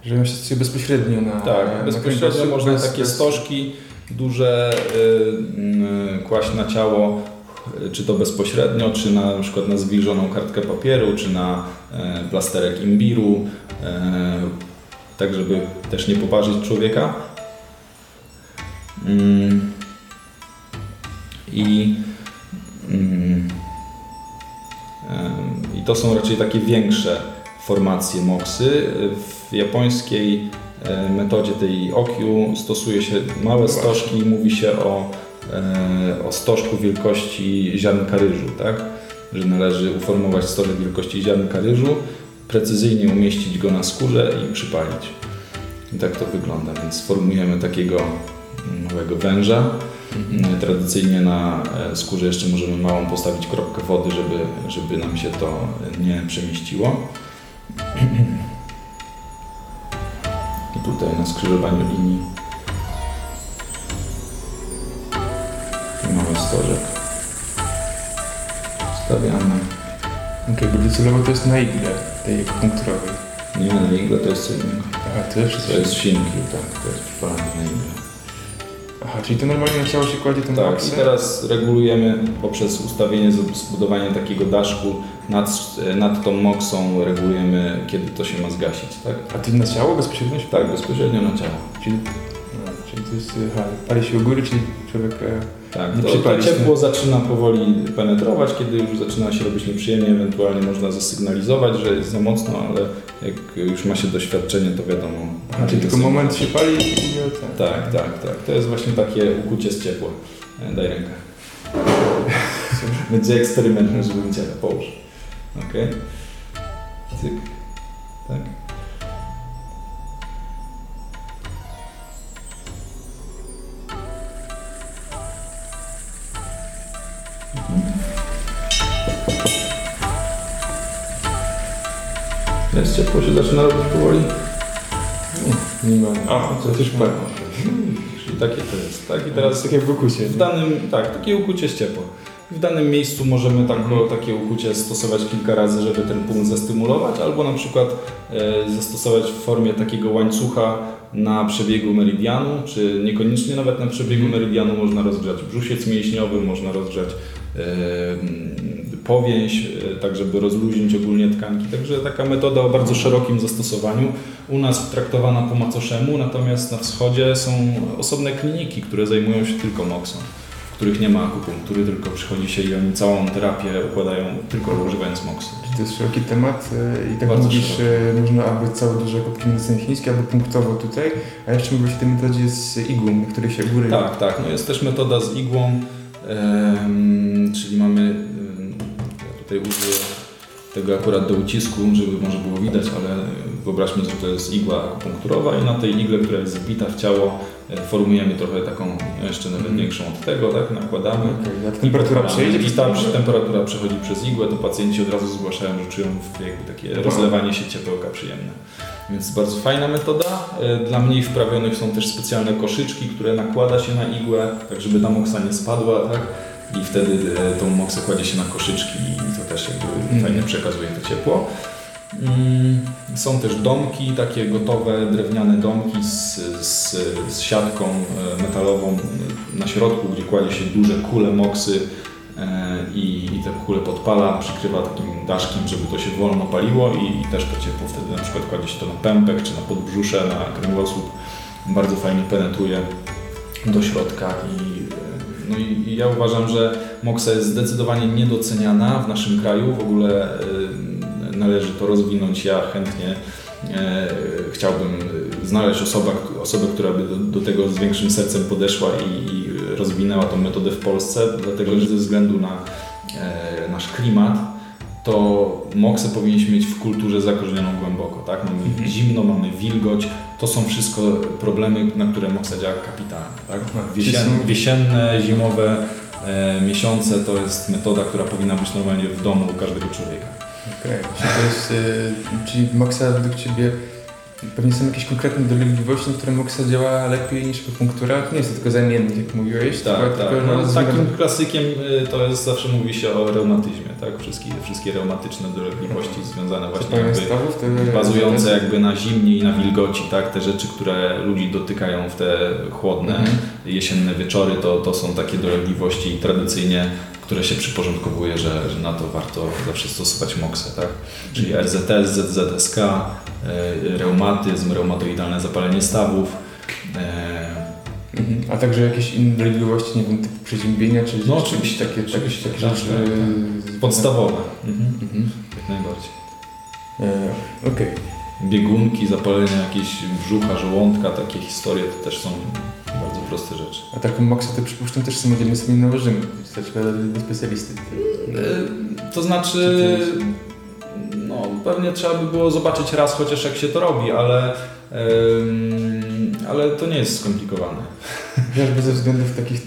że się stosuje bezpośrednio na Tak, na bezpośrednio można bez- takie stożki duże y, y, kłaść na ciało, czy to bezpośrednio, czy na, na przykład na zwilżoną kartkę papieru, czy na y, plasterek imbiru, y, tak żeby też nie poparzyć człowieka. Mm. I, mm, em, I to są raczej takie większe formacje moksy. W japońskiej e, metodzie tej okyu stosuje się małe stożki i mówi się o, e, o stożku wielkości ziarnka ryżu, tak? Że należy uformować stożek wielkości ziarnka ryżu, precyzyjnie umieścić go na skórze i przypalić. I tak to wygląda, więc formujemy takiego małego węża. Mhm. Tradycyjnie na e, skórze jeszcze możemy małą postawić kropkę wody, żeby, żeby nam się to nie przemieściło. I tutaj na skrzyżowaniu linii stożek. ustawiamy. Okej, bo docelowo to jest na igle tej akupunkturowej. Nie na igle to jest co innego. Aha, to jest To jest sinki, tak, to jest przepalanie na igle. Aha, czyli to normalnie na ciało się kładzie tą Tak, i teraz regulujemy poprzez ustawienie, zbudowanie takiego daszku nad, nad tą moksą, regulujemy kiedy to się ma zgasić, tak? A ty na ciało bezpośrednio Tak, bezpośrednio na ciało. Czyli, jest, aha, pali się u góry, czyli człowiek... e, Tak, Nie to, to ciepło zaczyna powoli penetrować, kiedy już zaczyna się robić nieprzyjemnie, ewentualnie można zasygnalizować, że jest za mocno, ale jak już ma się doświadczenie, to wiadomo. Aha, czyli tylko moment się pali i ten. Tak, tak, tak. To jest właśnie takie ukucie z ciepła. E, Daj rękę. Będzie eksperyment na żywym ciele. Połóż. Okej. Cyk. Tak. Jest ciepło się zaczyna robić powoli. Nie ma... A, to też pali. Czyli takie to jest. Tak i Teraz takie w ukucie. w danym, tak, takie ukucie z ciepła. W danym miejscu możemy tako, takie ukucie stosować kilka razy, żeby ten punkt zastymulować, albo na przykład e, zastosować w formie takiego łańcucha na przebiegu meridianu, czy niekoniecznie nawet na przebiegu meridianu można rozgrzać brzusiec mięśniowy, można rozgrzać powięź, e, tak żeby rozluźnić ogólnie tkanki. Także taka metoda o bardzo szerokim zastosowaniu. U nas traktowana po macoszemu, natomiast na wschodzie są osobne kliniki, które zajmują się tylko moksą, w których nie ma akupunktury, tylko przychodzi się i oni całą terapię układają tylko używając moksu. To jest szeroki temat e, i tak Bardzo mówisz, szeroki. e, można albo całe duże kopki medycyny chińskiej, albo punktowo tutaj, a jeszcze mówisz o tej metodzie z igłą, na której się góry... Tak, tak. No jest też metoda z igłą, czyli mamy, tutaj użyję tego akurat do ucisku, żeby może było widać, ale wyobraźmy, że to jest igła akupunkturowa i na tej igle, która jest wbita w ciało, e, formujemy trochę taką jeszcze nawet Mhm. większą od tego, tak, nakładamy. A temperatura przejdzie I igłę? temperatura przechodzi przez igłę, to pacjenci od razu zgłaszają, że czują jakby takie rozlewanie się ciepełka przyjemne. Więc bardzo fajna metoda. E, Dla mniej wprawionych są też specjalne koszyczki, które nakłada się na igłę, tak żeby ta moksa nie spadła, tak? I wtedy e, tą moksę kładzie się na koszyczki i to też jakby Mhm. fajnie przekazuje to ciepło. Mm, Są też domki, takie gotowe drewniane domki z, z, z siatką e, metalową na środku, gdzie kładzie się duże kule moksy i, i te kule podpala, przykrywa takim daszkiem, żeby to się wolno paliło i, i też to ciepło wtedy na przykład kładzie się to na pępek czy na podbrzusze, na kręgosłup. Bardzo fajnie penetruje do środka i, e, no i, ja uważam, że moksa jest zdecydowanie niedoceniana w naszym kraju. W ogóle e, należy to rozwinąć. Ja chętnie e, chciałbym e, znaleźć osoba, osobę, która by do, do tego z większym sercem podeszła i, i rozwinęła tą metodę w Polsce, dlatego że ze względu na e, nasz klimat to moksę powinniśmy mieć w kulturze zakorzenioną głęboko, tak? Mamy Mhm. zimno, mamy wilgoć, to są wszystko problemy, na które moksa działa kapitalnie, tak? Czyli Wiesien, wiesienne, zimowe e, miesiące to jest metoda, która powinna być normalnie w domu u każdego człowieka. Okej, czyli to jest, e, czyli Moxa według Ciebie pewnie są jakieś konkretne dolegliwości, na które Moxa działa lepiej niż akupunktura? To nie jest to tylko zamiennik, jak mówiłeś, Tak, tylko, tak. tylko No, że takim klasykiem y, to jest zawsze mówi się o reumatyzmie, tak? Wszystkie, wszystkie reumatyczne dolegliwości związane właśnie jakby stawów, bazujące jakby na zimnie i na wilgoci, tak? Te rzeczy, które ludzi dotykają w te chłodne, Mhm. jesienne wieczory, to, to są takie dolegliwości tradycyjnie, które się przyporządkowuje, że, że na to warto zawsze stosować moksę, tak? Czyli RZS, ZZSK, reumatyzm, reumatoidalne zapalenie stawów, y, Mhm. A także jakieś inne dolegliwości, nie wiem, typu przeziębienia, czy No, czy oczywiście, takie, takie, takie tak, rzeczy. tak, podstawowe. Mhm. Mhm. Jak najbardziej. E, Okej. Biegunki, zapalenia jakieś brzucha, żołądka, takie historie to też są bardzo proste rzeczy. A taką to przypuszczam też samodzielnie sobie nie nałożymy, do, do specjalisty. E, To znaczy, no pewnie trzeba by było zobaczyć raz chociaż jak się to robi, ale, em, ale to nie jest skomplikowane. Chociażby ze względów takich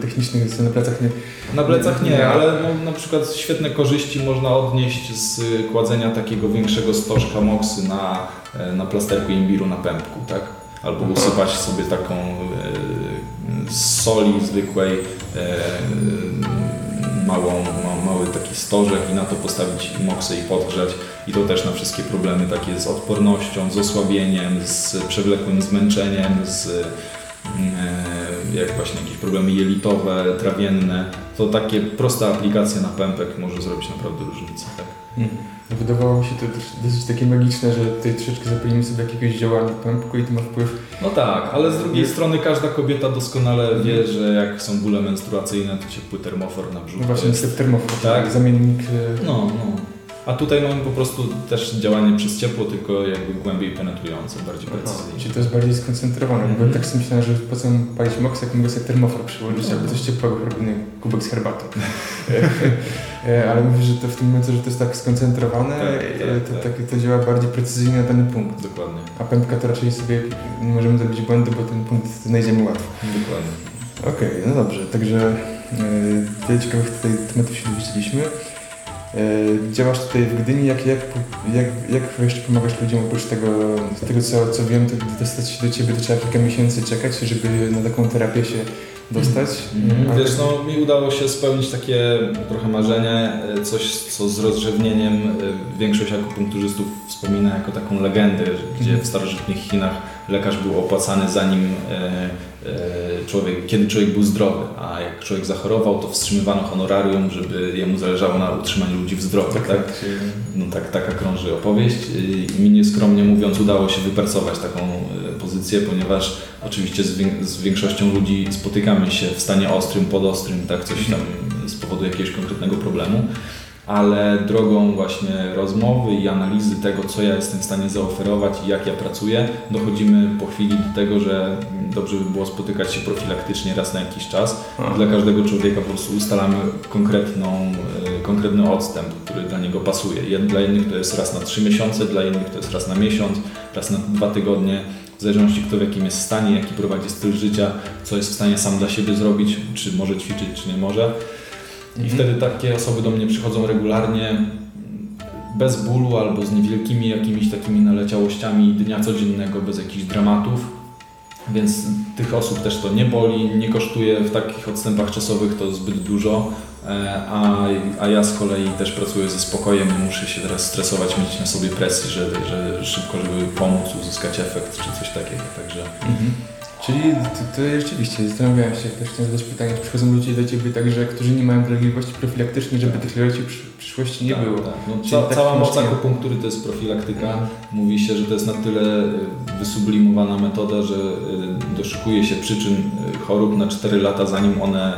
technicznych, na plecach nie... Na plecach nie, ale no, na przykład świetne korzyści można odnieść z kładzenia takiego większego stożka moksy na, e, na plasterku imbiru na pępku, tak? Albo usypać sobie taką z soli zwykłej małą, małą mały taki stożek i na to postawić moksę i podgrzać. I to też na wszystkie problemy takie z odpornością, z osłabieniem, z przewlekłym zmęczeniem, z e, jak właśnie jakieś problemy jelitowe, trawienne. To takie prosta aplikacja na pępek może zrobić naprawdę różnicę. Tak? Mhm. Wydawało mi się to też dosyć takie magiczne, że tutaj troszeczkę zapalimy sobie jakiegoś zioła na pępku i to ma wpływ. No tak, ale z drugiej strony każda kobieta doskonale wie, że jak są bóle menstruacyjne, to ciepły termofor na brzuchu. No właśnie, jest- jest termofor, Tak. zamiennik. e, No, no. A tutaj mamy po prostu też działanie przez ciepło, tylko jakby głębiej penetrujące, bardziej precyzyjnie. Czyli to jest bardziej skoncentrowane, Mhm. bo tak sobie myślałem, że po co palić moks, jak mogę sobie termofor przyłożyć, No. albo coś ciepłego, robimy kubek z herbatą. E, Ale mówisz, że to w tym momencie, że to jest tak skoncentrowane, Tak, e, tak, to, tak. to działa bardziej precyzyjnie na dany punkt. Dokładnie, A pępka to raczej sobie nie możemy zrobić błędu, bo ten punkt znajdziemy łatwo. dokładnie. Okej, no dobrze, także e, tyle ciekawych tutaj tematów się dowiedzieliśmy. E, działasz tutaj w Gdyni, jak, jak, jak, jak jeszcze pomagasz ludziom oprócz tego, tego co, co wiem, to dostać się do Ciebie to trzeba kilka miesięcy czekać, żeby na taką terapię się dostać. Mhm. Ale- Wiesz, no mi udało się spełnić takie trochę marzenie, e, coś co z rozrzewnieniem e, większość akupunkturzystów wspomina jako taką legendę, gdzie Mhm. w starożytnych Chinach lekarz był opłacany zanim e, człowiek, kiedy człowiek był zdrowy, a jak człowiek zachorował, to wstrzymywano honorarium, żeby jemu zależało na utrzymaniu ludzi w zdrowiu. tak, tak? tak. No tak, taka krąży opowieść. I mi nieskromnie mówiąc udało się wypracować taką pozycję, ponieważ oczywiście z, z większością ludzi spotykamy się w stanie ostrym, podostrym, tak coś tam z powodu jakiegoś konkretnego problemu, ale drogą właśnie rozmowy i analizy tego, co ja jestem w stanie zaoferować i jak ja pracuję, dochodzimy po chwili do tego, że dobrze by było spotykać się profilaktycznie raz na jakiś czas. Dla każdego człowieka po prostu ustalamy konkretną, e, konkretny odstęp, który dla niego pasuje. Dla jednych to jest raz na trzy miesiące, dla innych to jest raz na miesiąc, raz na dwa tygodnie, w zależności kto w jakim jest stanie, jaki prowadzi styl życia, co jest w stanie sam dla siebie zrobić, czy może ćwiczyć, czy nie może. I Mhm. wtedy takie osoby do mnie przychodzą regularnie, bez bólu albo z niewielkimi jakimiś takimi naleciałościami dnia codziennego, bez jakichś dramatów. Więc tych osób też to nie boli, nie kosztuje w takich odstępach czasowych to zbyt dużo, e, a, a ja z kolei też pracuję ze spokojem, nie muszę się teraz stresować, mieć na sobie presji, że, że szybko, żeby pomóc, uzyskać efekt czy coś takiego. Także Mhm. Czyli to, to rzeczywiście, zastanawiałem się, też chciałem zadać pytanie, czy przychodzą ludzie do Ciebie także, którzy nie mają dolegliwości profilaktycznej, żeby tych dolegliwości w przyszłości nie tak, było. Tak. No, ca, tak cała moc akupunktury to jest profilaktyka. Mówi się, że to jest na tyle y, wysublimowana metoda, że y, doszukuje się przyczyn y, chorób na 4 lata, zanim one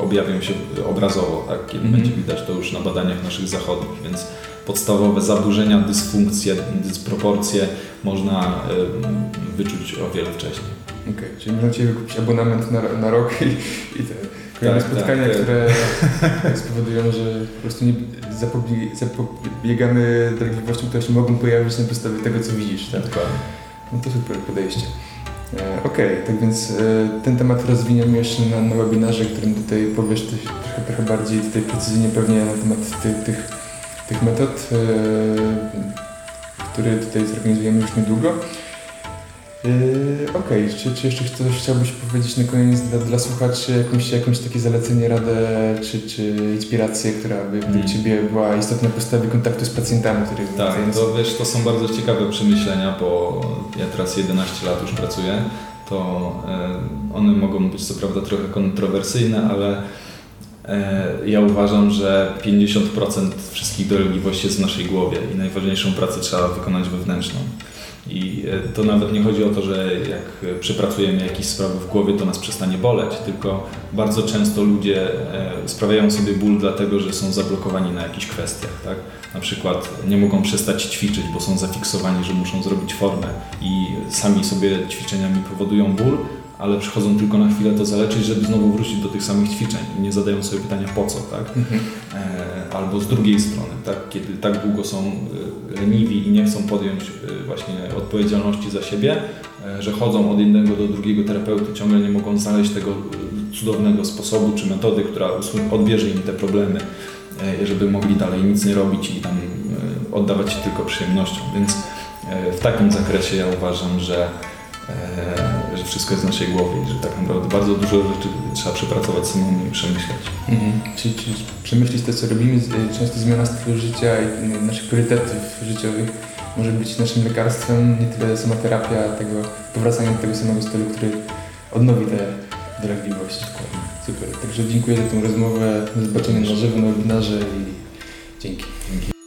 objawią się obrazowo, tak? kiedy Mhm. będzie widać to już na badaniach naszych zachodnich. Więc podstawowe zaburzenia, dysfunkcje, dysproporcje można wyczuć o wiele wcześniej. Okej, czyli można Ciebie kupić abonament na, na rok i, i te kolejne Tak, spotkania, tak, tak. które spowodują, że po prostu nie zapobie, zapobiegamy dolegliwościom, które się mogą pojawić na podstawie tego, co widzisz. Tak? Dokładnie. No to super podejście. E, Okej, tak więc e, ten temat rozwiniemy jeszcze na, na webinarze, którym tutaj powiesz też trochę, trochę bardziej tutaj precyzyjnie pewnie na temat tych, tych, tych metod, e, który tutaj zorganizujemy już niedługo. E, Okej, czy, czy jeszcze coś chciałbyś powiedzieć na koniec dla, dla słuchaczy, jakąś, jakąś takie zalecenie, radę, czy, czy inspirację, która by Mm. dla Ciebie była istotna na podstawie kontaktu z pacjentami, których Tak, to wiesz, to są bardzo ciekawe przemyślenia, bo ja teraz 11 lat już pracuję, to e, one mogą być co prawda trochę kontrowersyjne, ale e, ja uważam, że 50% wszystkich dolegliwości jest w naszej głowie i najważniejszą pracę trzeba wykonać wewnętrzną. I e, to nawet nie chodzi o to, że jak e, przepracujemy jakieś sprawy w głowie, to nas przestanie boleć, tylko bardzo często ludzie e, sprawiają sobie ból dlatego, że są zablokowani na jakichś kwestiach. Tak? Na przykład nie mogą przestać ćwiczyć, bo są zafiksowani, że muszą zrobić formę i sami sobie ćwiczeniami powodują ból, ale przychodzą tylko na chwilę to zaleczyć, żeby znowu wrócić do tych samych ćwiczeń i nie zadają sobie pytania po co, tak? Mhm. Albo z drugiej strony, tak, kiedy tak długo są e, leniwi i nie chcą podjąć e, właśnie odpowiedzialności za siebie, e, że chodzą od jednego do drugiego terapeuty, ciągle nie mogą znaleźć tego cudownego sposobu czy metody, która odbierze im te problemy, żeby mogli dalej nic nie robić i tam oddawać się tylko przyjemnością. Więc w takim zakresie ja uważam, że, że wszystko jest w naszej głowie i że tak naprawdę bardzo dużo rzeczy trzeba przepracować samemu i przemyśleć. Mhm. Czyli, czyli przemyśleć to, co robimy, z- często zmiana stylu życia i y, naszych priorytetów życiowych może być naszym lekarstwem, nie tyle sama terapia tego, powracanie do tego samego stylu, który odnowi tę dolegliwość. Super. Także dziękuję za tę rozmowę, do zobaczenia na żywo na webinarze i dzięki. Dzięki.